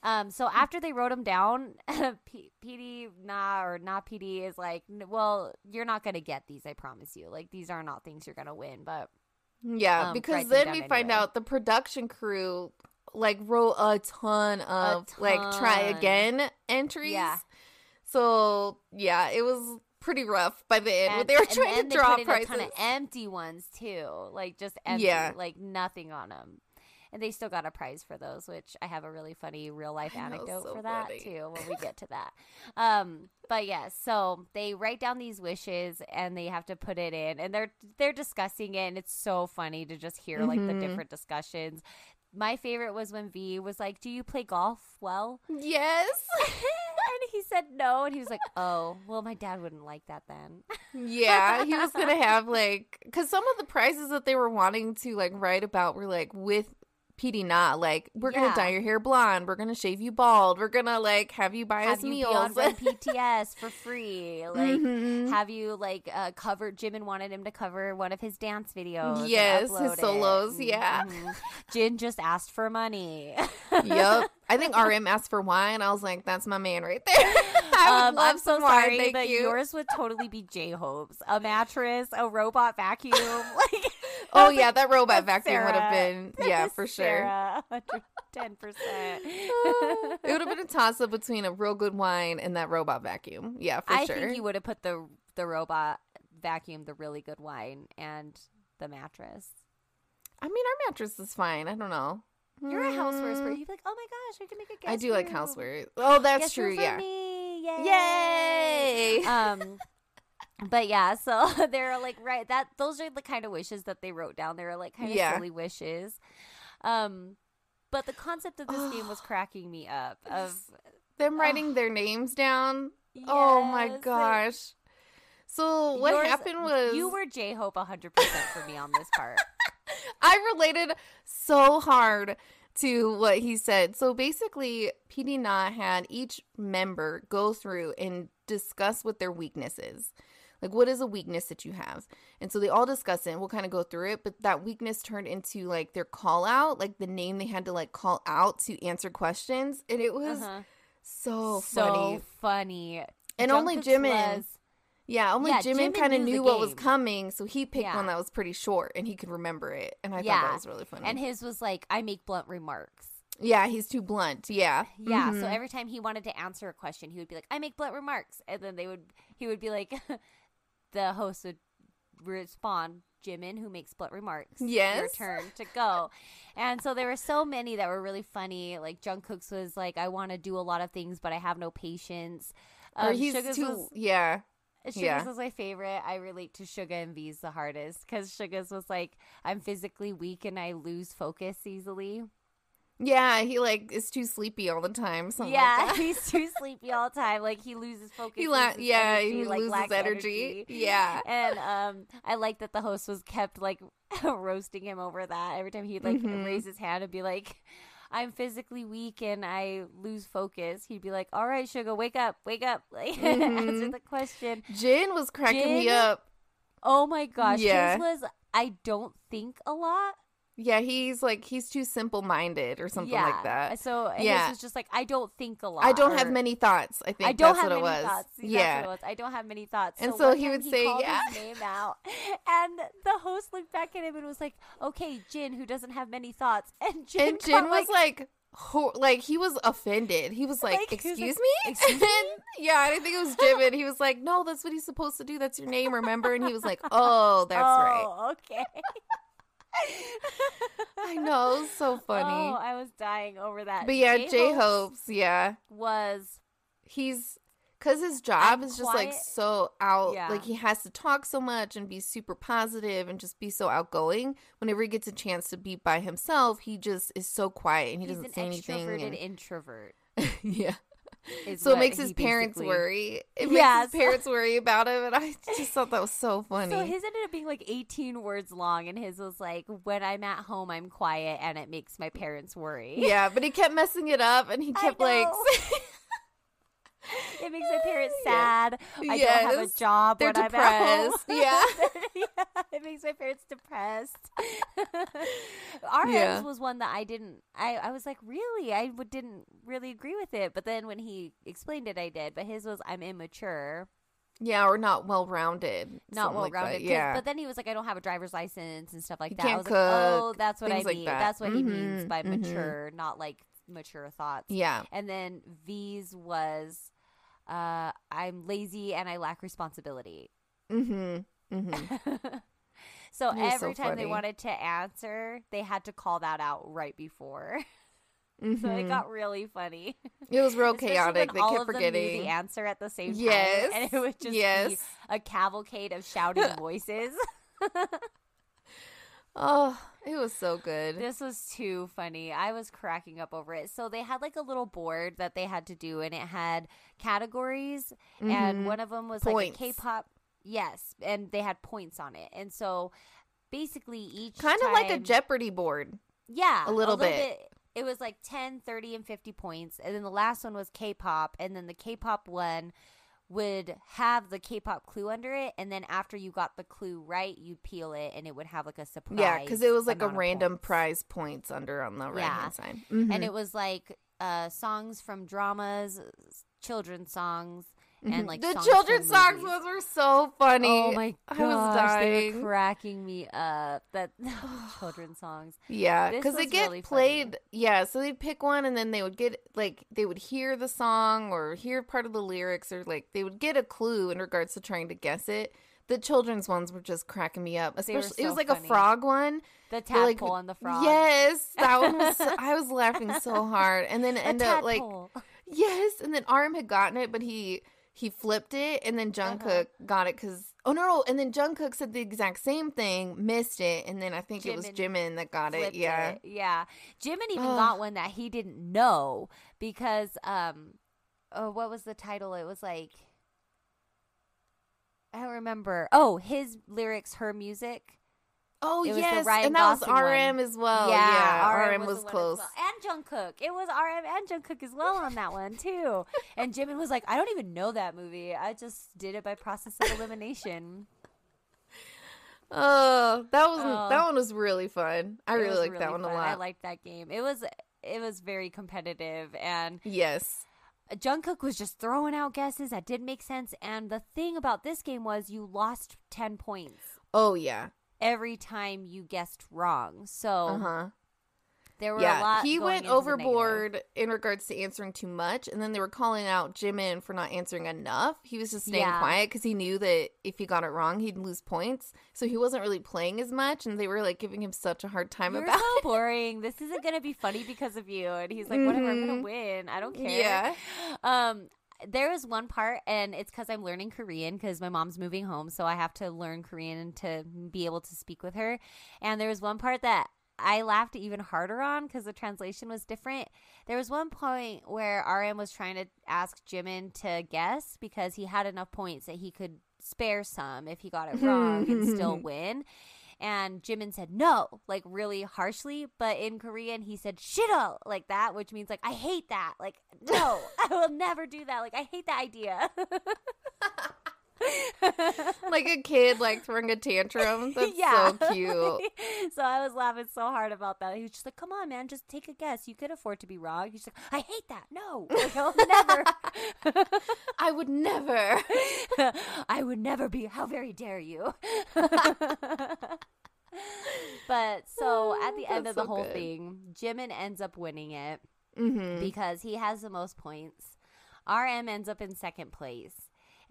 Um, so after they wrote them down, P- PD Na or not PD is like, well, you're not gonna get these. I promise you. Like these are not things you're gonna win. But Yeah, um, because then we find out the production crew like wrote a ton of like try again entries. Yeah. So yeah, it was pretty rough by the end. and, they were trying to they in prices. a ton of empty ones too, like just empty, Yeah. like nothing on them. And they still got a prize for those, which I have a really funny real life anecdote so for that funny. too when we get to that. Um, but yes, so they write down these wishes and they have to put it in, and they're they're discussing it, and it's so funny to just hear like the Mhm. different discussions. My favorite was when V was like, "Do you play golf well?" yes. and he said no, and he was like, "Oh, well, my dad wouldn't like that then." Yeah, he was gonna have like because some of the prizes that they were wanting to like write about were like with PD not like we're Yeah. gonna dye your hair blonde, we're gonna shave you bald, we're gonna like have you buy have us you meals. be on PTS for free. Like, Mhm. have you like uh, covered? Jimin wanted him to cover one of his dance videos. Yes, his upload it. solos, yeah. Mhm. Jin just asked for money. yep. I think RM asked for wine. I was like, that's my man right there. I would Um, love I'm so wine, sorry, thank but you. yours would totally be J Hope's. A mattress, a robot vacuum. Like, Oh yeah, that robot vacuum would have Sarah. been yeah for sure. Sarah, 110 percent. it would have been a toss up between a real good wine and that robot vacuum. Yeah, for I sure. think you would have put the the robot vacuum, the really good wine, and the mattress. I mean, our mattress is fine. I don't know. You're a housewares Mm, person. You'd be like, oh my gosh, I can make a guest I do like housewares. Oh, that's Guest room true. for Yeah. me. Yay. Yay! um but yeah so they're like right that those are the kind of wishes that they wrote down they were like kind of Yeah. silly wishes um but the concept of this game was cracking me up of Them writing their names down. Oh my gosh. So what Yours- happened was you were j-hope 100% for me on this part I related so hard to what he said. So basically, PD Na had each member go through and discuss what their weakness is. Like, what is a weakness that you have? And so they all discuss it and we'll kind of go through it. But that weakness turned into like their call out, like the name they had to like call out to answer questions. And it was uh-huh. so so funny. funny And only Jimin- was- Yeah, only Yeah, Jimin Jimin kind of knew knew what was coming. So he picked Yeah. one that was pretty short and he could remember it. And I thought that was really funny. and his was like i make blunt remarks Yeah, he's too blunt. Yeah. Yeah, so Mhm. every time he wanted to answer a question, he would be like, "I make blunt remarks," and then they would he would be like, the host would respond, "Jimin, who makes blunt remarks, your turn to go." And so there were so many that were really funny. Like Jungkook's was like, "I want to do a lot of things, but I have no patience." or Um, he's Suga's too. was yeah. Suga's yeah. was my favorite. I relate to Suga and V's the hardest because Suga's was like, "I'm physically weak and I lose focus easily." Yeah, he like is too sleepy all the time. Yeah, like he's too sleepy all the time. Like he loses focus. he la- loses yeah, energy, he like, loses lacks energy. Yeah. And um, I like that the host was kept like roasting him over that every time he'd like Mhm. raise his hand and be like, "I'm physically weak and I lose focus." He'd be like, "All right, Suga, wake up, wake up, like answer Mhm. the question." Jin was cracking me up. Oh my gosh, Yeah. his was I don't think a lot. Yeah, he's like he's too simple minded or something yeah. like that. So Yeah. was just like I don't think a lot. I don't have many thoughts. I think I don't that's have what many it was. thoughts. That's yeah. was. I don't have many thoughts. And so so he would say, yeah. name out, and the host looked back at him and was like, "Okay, Jin, who doesn't have many thoughts," and Jin, And Jin was like, like, ho- like he was offended. He was like, Like, he was like, me." "Excuse me?" Yeah, I think it was Jimin. He was like, "No, that's what he's supposed to do. That's your name, remember?" And he was like, "Oh, that's right." "Oh, okay." I know, so oh, funny. Oh, I was dying over that. but yeah, J-Hope's yeah, was he's because his job I'm is just like so out Yeah. like he has to talk so much and be super positive and just be so outgoing whenever he gets a chance to be by himself he just is so quiet and he he's doesn't an say anything and- introvert. yeah so it makes his parents worry it makes his parents worry about him and i just thought that was so funny So his ended up being like 18 words long, and his was like, "When I'm at home, I'm quiet, and it makes my parents worry." yeah but he kept messing it up and he kept like. It makes my parents Yeah. sad. I don't have a job They're when I'm at home. Yeah. yeah, it makes my parents depressed. RM's Yeah. was one that I didn't. I I was like, really? I w- didn't really agree with it. But then when he explained it, I did. But his was, I'm immature, yeah or not well rounded not well rounded. yeah But then he was like, I don't have a driver's license and stuff like that. I was like, oh, that's what I things like mean. that. That's what he means by mhm. mature, not like mature thoughts. yeah And then V's was uh I'm lazy and I lack responsibility. mm-hmm mm-hmm so was every so time they wanted to answer, they had to call that out right before. so Mhm. it got really funny. It was real chaotic. They kept of them knew forgetting. the answer at the same time. Yes. And it would just be a cavalcade of shouting voices. Oh, it was so good. This was too funny. I was cracking up over it. So they had like a little board that they had to do, and it had categories, and Mhm. one of them was Points. like a K-pop. Yes, and they had points on it, and so basically each Kind of like a Jeopardy board. yeah, a little bit. It was like 10, 30, and 50 points. And then the last one was K pop. And then the K pop one would have the K pop clue under it. And then after you got the clue right, you'd peel it and it would have like a surprise. Yeah, because it was like a random points. prize points under on the right Yeah. hand side. And Mhm. it was like uh, songs from dramas, children's songs, and Mhm. like the songs children's songs movies. ones were so funny. Oh my gosh, I was dying. they were cracking me up. That children's songs. Yeah, because they get really funny. played. Yeah, so they'd pick one and then they would get like they would hear the song or hear part of the lyrics or like they would get a clue in regards to trying to guess it. The children's ones were just cracking me up. They Especially, it was like funny. a frog one. The They're, like, tadpole and the frog. Yes, that one was. I was laughing so hard, and then end up like yes, and then RM had gotten it, but he he flipped it, and then Jungkook Uh-huh. got it because oh no, no, and then Jungkook said the exact same thing, missed it, and then I think it was Jimin Jimin that got it. Yeah, it. yeah. Jimin even Ugh. got one that he didn't know because um, oh, what was the title? It was like I don't remember. Oh, his lyrics, her music. Oh It yes, and that was Gosling one. RM as well. yeah, Yeah, RM, RM, was, was, the one as close. well. and Jungkook. It was RM and Jungkook as well on that one too. and Jimin was like, I don't even know that movie. I just did it by process of elimination. Oh, that was Oh. that one was really fun. I It really liked that one fun. a lot. I liked that game. It was it was very competitive and yes. Jungkook was just throwing out guesses that did make sense. And the thing about this game was you lost 10 points Oh yeah. Every time you guessed wrong. So Uh huh. there were a lot. Yeah, he went overboard in regards to answering too much, and then they were calling out Jimin for not answering enough. He was just staying Yeah. quiet because he knew that if he got it wrong, he'd lose points. So he wasn't really playing as much, and they were like giving him such a hard time You're about so boring. This isn't gonna be funny because of you. And he's like, whatever, I'm gonna Mhm. win. I don't care. Yeah. Um, there was one part, and it's because I'm learning Korean because my mom's moving home, so I have to learn Korean to be able to speak with her. And there was one part that I laughed even harder on because the translation was different. There was one point where RM was trying to ask Jimin to guess because he had enough points that he could spare some if he got it wrong and still win. And Jimin said no, like really harshly. But in Korean, he said "shito" like that, which means like I hate that. Like no, I will never do that. Like I hate that idea. like a kid like throwing a tantrum. That's Yeah. so cute. so I was laughing so hard about that. He was just like, "Come on, man, just take a guess. You could afford to be wrong." He's like, "I hate that. No, Like, I'll never. I would never. I would never be. How very dare you?" but so at the end That's of the so whole good. thing, Jimin ends up winning it Mm-hmm. because he has the most points. RM ends up in second place.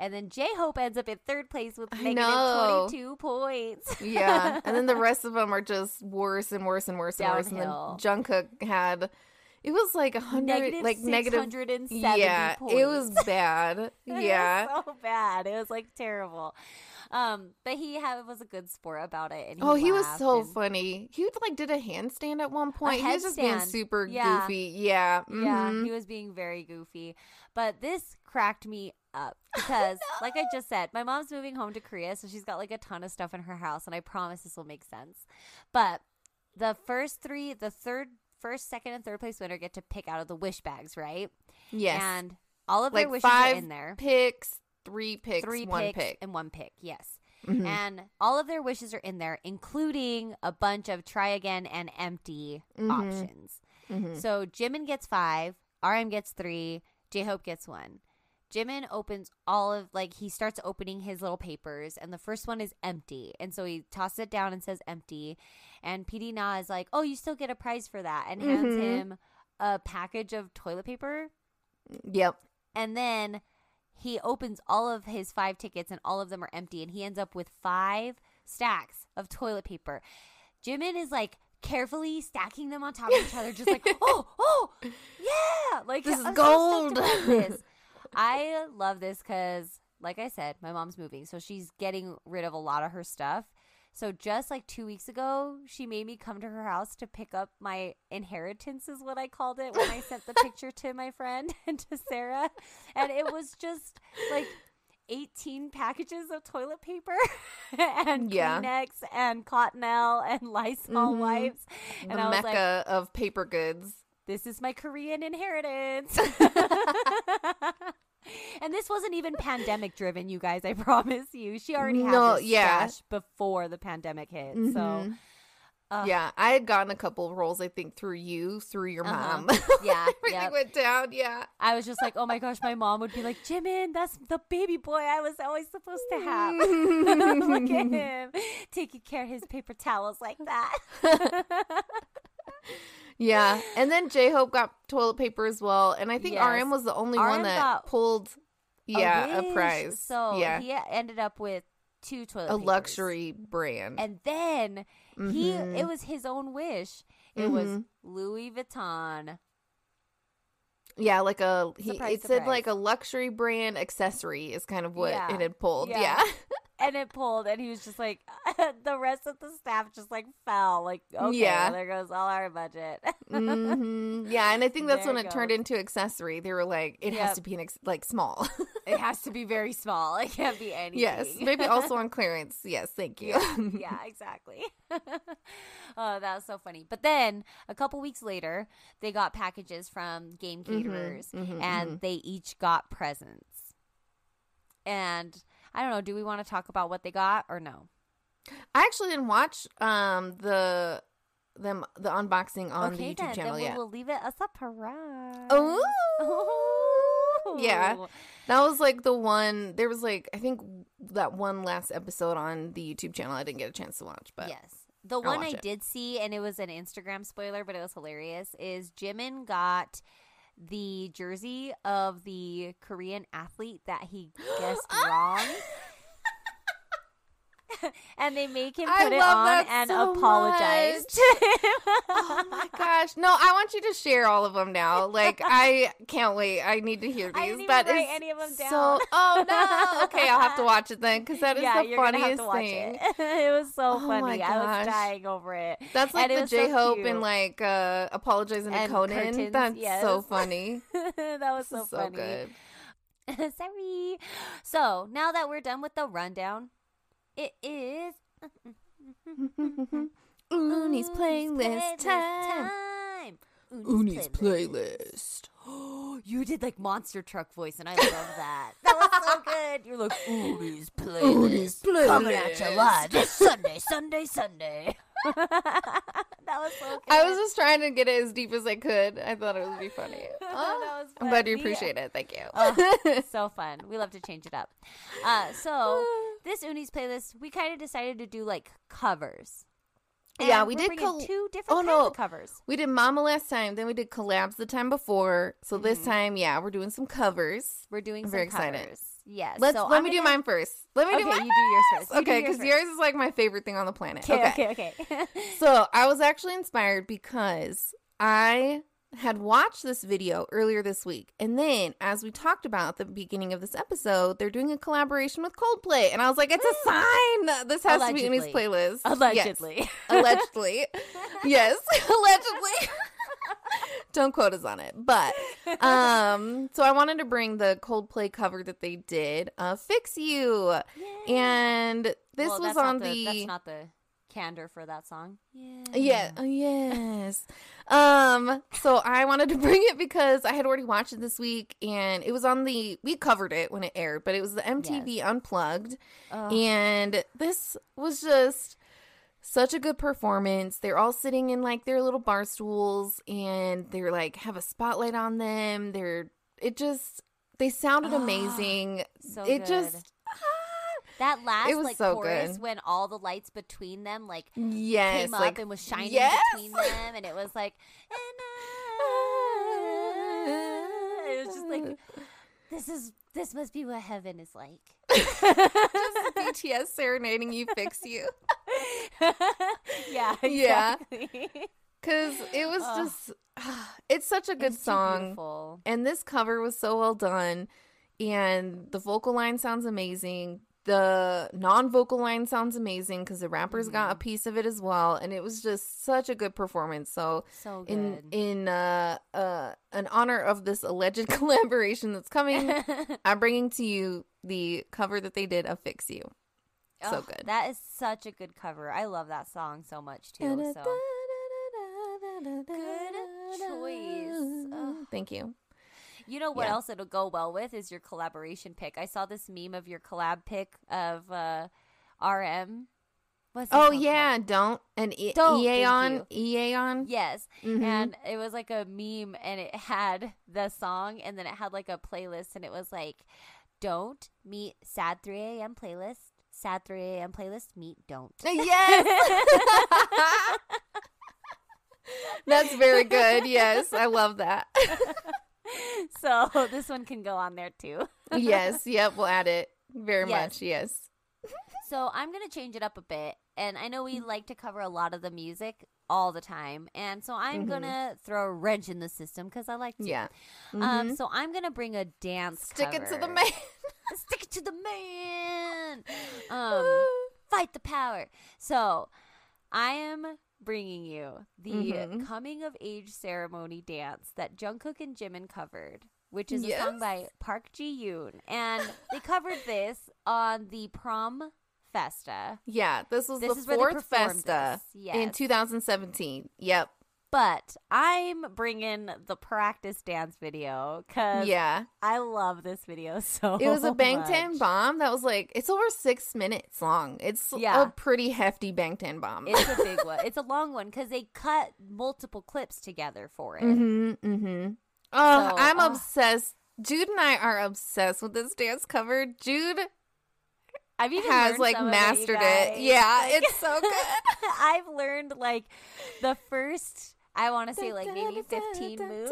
And then J Hope ends up in third place with negative know. 22 points. Yeah, and then the rest of them are just worse and worse and worse and worse. And Downhill. then Jungkook had it was like a hundred, like negative. 670 Yeah, points. it was bad. It was yeah. so bad. It was like terrible. Um, but he had, was a good sport about it. And he Oh, he was so and- funny. He like did a handstand at one point. He was just being super Yeah. goofy. Yeah. Yeah, mhm. he was being very goofy. But this cracked me up because, like I just said, my mom's moving home to Korea, so she's got like a ton of stuff in her house, and I promise this will make sense. But the first three, the third, first, second, and third place winner get to pick out of the wish bags, right? Yes. And all of like their wishes are in there. picks, three picks, three one picks pick. and one pick. Yes. Mhm. And all of their wishes are in there, including a bunch of try again and empty Mhm. options. Mhm. So Jimin gets five, RM gets three, J Hope gets one. Jimin opens all of like he starts opening his little papers, and the first one is empty, and so he tosses it down and says empty. And PD Na is like, "Oh, you still get a prize for that," and hands Mhm. him a package of toilet paper Yep. and then he opens all of his five tickets and all of them are empty and he ends up with five stacks of toilet paper jimin is like carefully stacking them on top of each other just like oh oh yeah like This is so gold. this. I love this because like i said my mom's moving so she's getting rid of a lot of her stuff so just like two weeks ago, she made me come to her house to pick up my inheritance, is what I called it when I sent the picture to my friend and to Sarah, and it was just like. 18 packages of toilet paper and Yeah. Kleenex and Cottonelle and Lysol Mhm. wipes. The I was like, mecca of paper goods. This is my Korean inheritance. and this wasn't even pandemic driven, you guys. I promise you. She already had No, this yeah. stash before the pandemic hit. So, Mhm. uh, yeah, I had gotten a couple of rolls, I think, through you, through your Uh-huh. mom. Yeah, Everything yep. went down. Yeah. I was just like, oh my gosh, my mom would be like, Jimin, that's the baby boy I was always supposed to have. Look at him taking care of his paper towels like that. Yeah. And then J Hope got toilet paper as well. And I think Yes. RM was the only RM one that pulled, yeah, a, wish. prize. So yeah. he ended up with two toilet a papers. luxury brand. And then he Mhm. it was his own wish. It was Mhm. Louis Vuitton. yeah, like a, he, Surprise, it said like a luxury brand accessory is kind of what Yeah. it had pulled. Yeah. Yeah. And it pulled and he was just like the rest of the staff just like fell. Like, okay, Yeah. there goes all our budget. hmm Yeah. And I think that's There when it it turned into accessory. They were like, it Yep. has to be an ex- like small. it has to be very small. It can't be anything. yes. Maybe also on clearance. Yes. Thank you. yeah, exactly. oh, that was so funny. But then a couple weeks later, they got packages from game caterers mhm, and they each got presents. And I don't know, do we want to talk about what they got or no? I actually didn't watch um the them the unboxing on the YouTube then, channel then yet. we'll, leave it a surprise. Oh, yeah. That was like the one. There was like I think that one last episode on the YouTube channel. I didn't get a chance to watch, but yes. The one watch I it. did see, and it was an Instagram spoiler, but it was hilarious, is Jimin got the jersey of the Korean athlete that he guessed wrong. and they make him I put it on and so apologize oh my gosh, no! I want you to share all of them now. Like I can't wait. I need to hear these. I didn't even write is any of them So, down. oh no. Okay, I'll have to watch it then because that is yeah, the you're gonna have funniest to watch thing. it. it was so Oh funny. my I was dying over it. That's like And the J Hope cute. and like uh apologizing to Conan. curtains, That's yes. so funny. that was so, so, so funny. good. Sorry. So now that we're done with the rundown, it is Uni's playlist time. Uni's playlist. you did like monster truck voice, and I love that. That was so good. You're like, Udi's playlist, coming at you live this Sunday, Sunday, Sunday. that was so good. I was just trying to get it as deep as I could. I thought it would be funny. That Oh, I'm glad you funny. appreciate it. Thank you. Oh, so fun. We love to change it up. Uh, so this Uni's playlist, we kind of decided to do like covers. Yeah, And we we're did col- two different Oh, no. covers. we did Mama last time, then we did collabs the time before. So this Mhm. time, yeah, we're doing some covers. We're doing I'm some very excited. covers. Yes. Let's so let I'm me do gonna- mine first. Let me Okay, do mine. you do yours first. You do okay, yours because yours is like my favorite thing on the planet. Okay, okay. okay, okay. So I was actually inspired because I had watched this video earlier this week. And then, as we talked about at the beginning of this episode, they're doing a collaboration with Coldplay. And I was like, it's a sign. This has to be in his playlist. Allegedly. Yes. Allegedly. Allegedly. yes. Allegedly. Don't quote us on it. But um so I wanted to bring the Coldplay cover that they did, uh Fix You. And this Well, was on not the, That's not the candor for that song. Yeah. yeah, oh, yes. Um, so I wanted to bring it because I had already watched it this week and it was on the we covered it when it aired, but it was the MTV Unplugged Ugh. and this was just such a good performance. They're all sitting in like their little bar stools and they're like have a spotlight on them. They're it just they sounded Ah, amazing. so it good. just that last like so chorus good. when all the lights between them like yes, came up and was shining yes! between them, and it was like, and I- it was just like, this is this must be what heaven is like. just BTS serenading you fix you. yeah, Yeah. Cause it was Ugh. just, it's such a good song, beautiful. and this cover was so well done, and the vocal line sounds amazing. The non-vocal line sounds amazing because the rappers got Mm-hmm. a piece of it as well, and it was just such a good performance. So, So in good. in uh, uh, in honor of this alleged collaboration that's coming, I'm bringing to you the cover that they did of "Fix You." So good. That is such a good cover. I love that song so much too. So good choice. Thank you. You know what Yeah. else it'll go well with is your collaboration pick. I saw this meme of your collab pick of uh, RM. Oh yeah, called? don't and e- Don't, EA thank on eAeon. Yes, Mhm. and it was like a meme, and it had the song, and then it had like a playlist, and it was like, "Don't meet sad 3 a.m. playlist, sad 3 a.m. playlist, meet don't." Yes, that's very good. Yes, I love that. so this one can go on there too. yes, yep, we'll add it very Yes. much. Yes. So I'm gonna change it up a bit, and I know we like to cover a lot of the music all the time, and so I'm Mhm. gonna throw a wrench in the system because I like to. Yeah. Um. Mhm. So I'm gonna bring a dance. Stick it to the man. Stick it to the man. Um. fight the power. So I am bringing you the Mhm. coming of age ceremony dance that Jungkook and Jimin covered. Which is a song by Park Ji Yoon, and they covered this on the prom festa. yeah, this was This the fourth festa this. in 2017. Yep. But I'm bringing the practice dance video because Yeah. I love this video so. It was a Bangtan bomb that was like it's over six minutes long. It's Yeah. a pretty hefty Bangtan bomb. It's a big one. It's a long one because they cut multiple clips together for it. Mm-hmm. Mm-hmm. Oh, So, I'm ugh. obsessed. Jude and I are obsessed with this dance cover. Jude I've even has like of it, mastered it. Yeah, it's so good. I've learned like the first. I want to say like maybe 15 moves.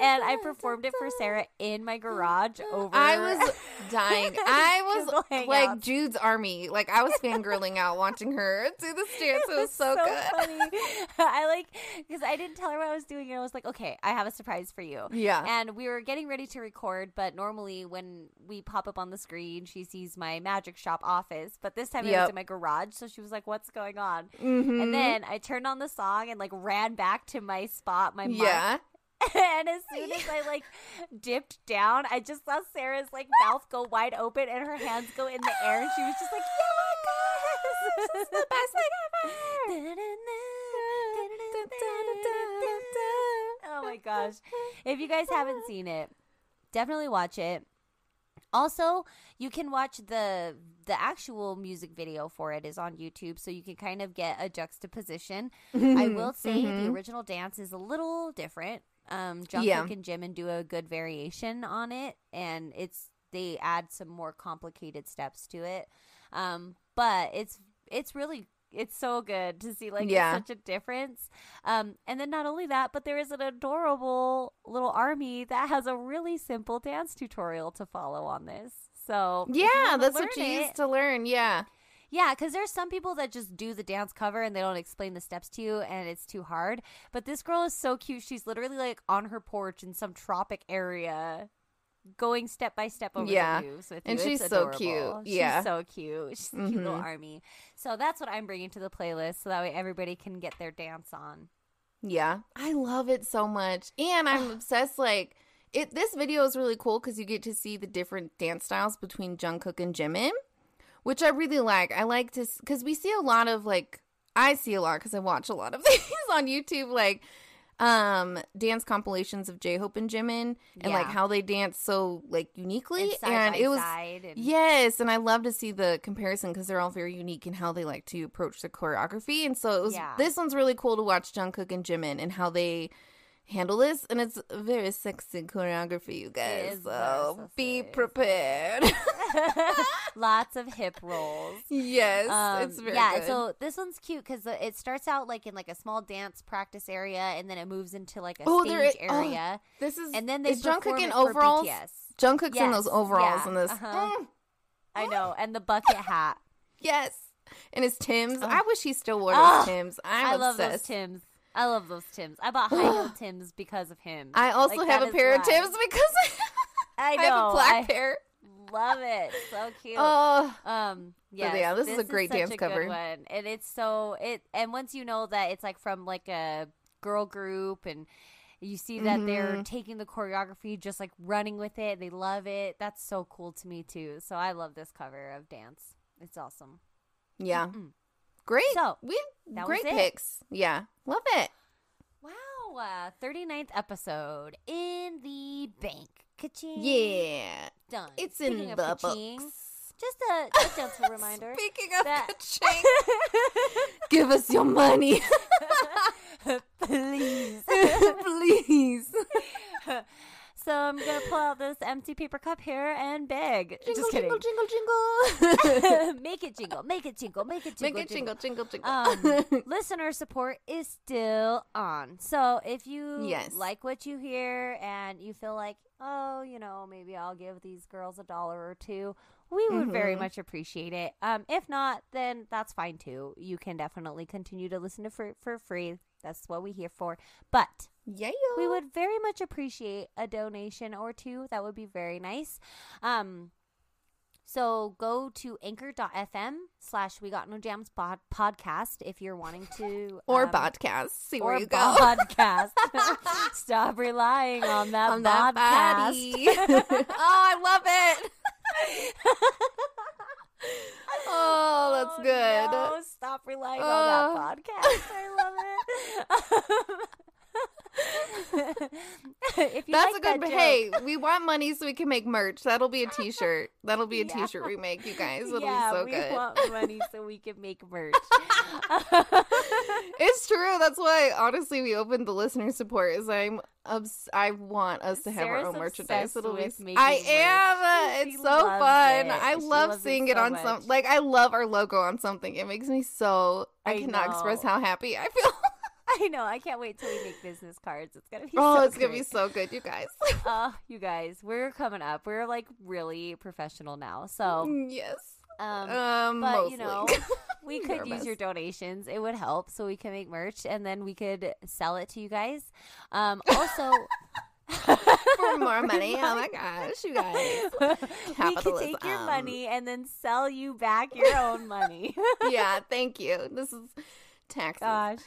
and I performed it for Sarah in my garage over I was dying. I was like Hangouts. Jude's army. Like I was fangirling out watching her do this dance. It was so, good. funny. I like because I didn't tell her what I was doing, and I was like, "Okay, I have a surprise for you." Yeah. And we were getting ready to record, but normally when we pop up on the screen, she sees my magic shop office. But this time it was in my garage, so she was like, "What's going on?" Mhm. And then I turned on the song and like ran back to my spot, my mark. yeah. and as soon as I like dipped down, I just saw Sarah's like mouth go wide open and her hands go in the air, and she was just like, "Yes, this is the best thing ever!" Oh my gosh! If you guys haven't seen it, definitely watch it. Also, you can watch the the actual music video for it is on YouTube, so you can kind of get a juxtaposition. I will say the original dance is a little different. Um, Jungkook Yeah. and Jimin do a good variation on it, and it's they add some more complicated steps to it. Um, but it's it's really it's so good to see like Yeah. such a difference. Um, and then not only that, but there is an adorable little army that has a really simple dance tutorial to follow on this. So Yeah, that's what you it- used to learn. Yeah. yeah, because there's some people that just do the dance cover and they don't explain the steps to you, and it's too hard. But this girl is so cute. She's literally like on her porch in some tropic area, going step by step over Yeah, the moves with and you. she's It's so adorable. cute. She's so cute. She's a cute little Mhm. army. So that's what I'm bringing to the playlist, so that way everybody can get their dance on. Yeah. I love it so much. And I'm obsessed like it this video is really cool cuz you get to see the different dance styles between Jungkook and Jimin, which I really like. I like to cuz we see a lot of like I see a lot cuz I watch a lot of these on YouTube like um dance compilations of J-Hope and Jimin and like how they dance so like uniquely And side and it was and- Yes, and I love to see the comparison because they're all very unique in how they like to approach the choreography. And so it was Yeah. this one's really cool to watch Jungkook and Jimin and how they handle this. And it's very sexy choreography, you guys. is So be prepared. Lots of hip rolls. yes, Um, it's very yeah. good. So this one's cute because it starts out like in like a small dance practice area, and then it moves into like a Oh, there stage oh, area, this is and then they is Jungkook in overalls. BTS. Jungkook's in those overalls yeah, in this. uh-huh. Mm, I know, and the bucket hat. yes, and his Tims. Oh. I wish he still wore Oh, those Tims. I'm I love those obsessed. Tims. I love those Tims. I bought high heel Tims because of him. I also Like, have a is pair of. Tims because I know. I have a black I pair. love it. So cute. Oh, Um. Yes, yeah, this is a great such dance cover. one. and it's so it. And once you know that it's like from like a girl group, and you see that they're Mhm. taking the choreography, just like running with it, they love it. That's so cool to me too. So I love this cover of dance. It's awesome. yeah. Mm-mm. Great. So, we that great picks. Yeah. Love it. Wow, uh, 39th episode in the bank. Ka-ching. Yeah. done. It's Speaking in the books. Just a, just a gentle reminder. Speaking of that- ka-ching, give us your money. Please. Please. So I'm gonna pull out this empty paper cup here and beg. Jingle, Just kidding. jingle, jingle, jingle. make it jingle. Make it jingle. Make it jingle, Make it jingle, jingle, jingle. Um, listener support is still on. So if you Yes. like what you hear and you feel like, oh, you know, maybe I'll give these girls a dollar or two, we would very Mhm. much appreciate it. Um, if not, then that's fine too. You can definitely continue to listen to for for free. That's what we're here for. But yeah. we would very much appreciate a donation or two. That would be very nice. Um, so go to anchor.fm slash we got no jams pod- podcast if you're wanting to Or um, podcast. See where you go. podcast. Stop relying on that On podcast. body. oh, I love it. oh, that's good. No, stop relying Oh. on that podcast. I love it. if you That's like a good. that joke- Hey, we want money so we can make merch. That'll be a T-shirt. That'll be a Yeah. shirt we make, you guys. It'll yeah, be so we good. want money so we can make merch. it's true. That's why, honestly, we opened the listener support. Is I'm obs- I want us to have Sarah's our own merchandise. It'll be. with s- making I merch. am. She It's so fun. it. I She love loves it seeing it, on much. some. Like I love our logo on something. It makes me so. I, I cannot express how happy I feel. I know. I can't wait till we make business cards. It's gonna be. oh, so it's gonna be so good, you guys. Oh, you guys, we're coming up. We're like really professional now. So, yes. um, Um, but mostly. you know, we could use your donations. It would help, so we can make merch, and then we could sell it to you guys. Um, also. for more money. Oh my gosh, you guys. we could take your money and then sell you back your own money. yeah, thank you. This is taxes. Gosh,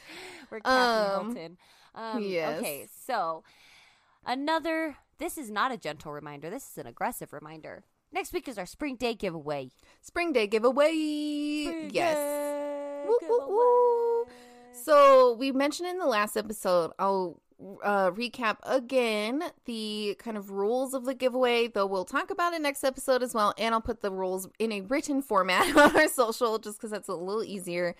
we're Kathy Um, Hilton. Um, yes. Okay, so another. This is not a gentle reminder. This is an aggressive reminder. Next week is our spring day giveaway. Spring Day giveaway. Spring yes. day Woo, woo, woo. So we mentioned in the last episode, oh, uh, recap again the kind of rules of the giveaway, though we'll talk about it next episode as well. And I'll put the rules in a written format on our social just because that's a little easier.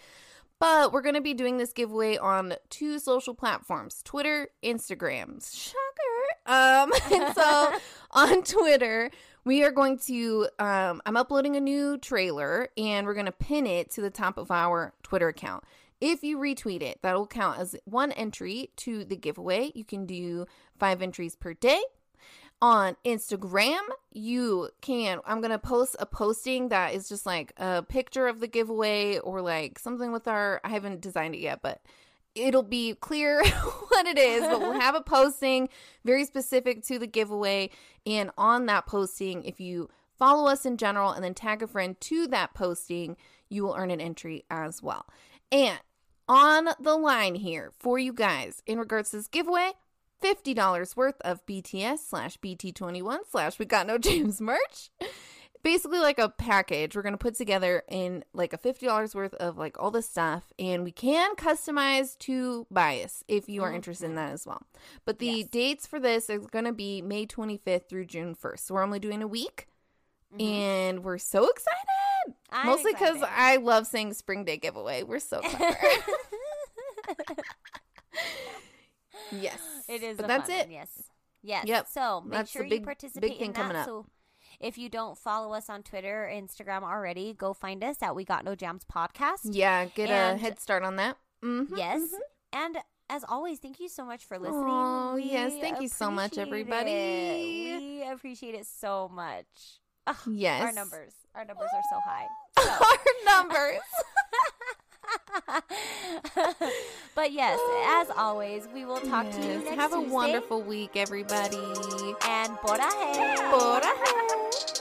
But we're going to be doing this giveaway on two social platforms Twitter, Instagram. Shocker. Um, and so on Twitter, we are going to, um, I'm uploading a new trailer and we're going to pin it to the top of our Twitter account. If you retweet it, that'll count as one entry to the giveaway. You can do five entries per day. On Instagram, you can. I'm going to post a posting that is just like a picture of the giveaway or like something with our. I haven't designed it yet, but it'll be clear what it is, but we'll have a posting very specific to the giveaway. And on that posting, if you follow us in general and then tag a friend to that posting, you will earn an entry as well. And on the line here for you guys in regards to this giveaway, $50 worth of BTS slash BT21 slash We Got No Jams merch. Basically, like a package we're going to put together in like a $50 worth of like all the stuff. And we can customize to bias if you are oh, interested in that as well. But the Yes. dates for this is going to be May 25th through June 1st. So we're only doing a week. Mm-hmm. And we're so excited. I'm Mostly because. I love saying spring day giveaway. We're so clever. yes. It is, But a that's it. one, Yes, yes. Yep. So make That's sure big- you participate big thing in coming that. up. So if you don't follow us on Twitter or Instagram already, go find us at We Got No Jams podcast. Yeah, get a head start on that. Mm-hmm. Yes, and as always, thank you so much for listening. Oh, yes. Thank you so much, everybody. it. We appreciate it so much. Ugh, Yes. our numbers, our numbers are so high. Our numbers. but yes, as always, we will talk to you next Have a Tuesday. wonderful week, everybody. and por ahí. Por ahí.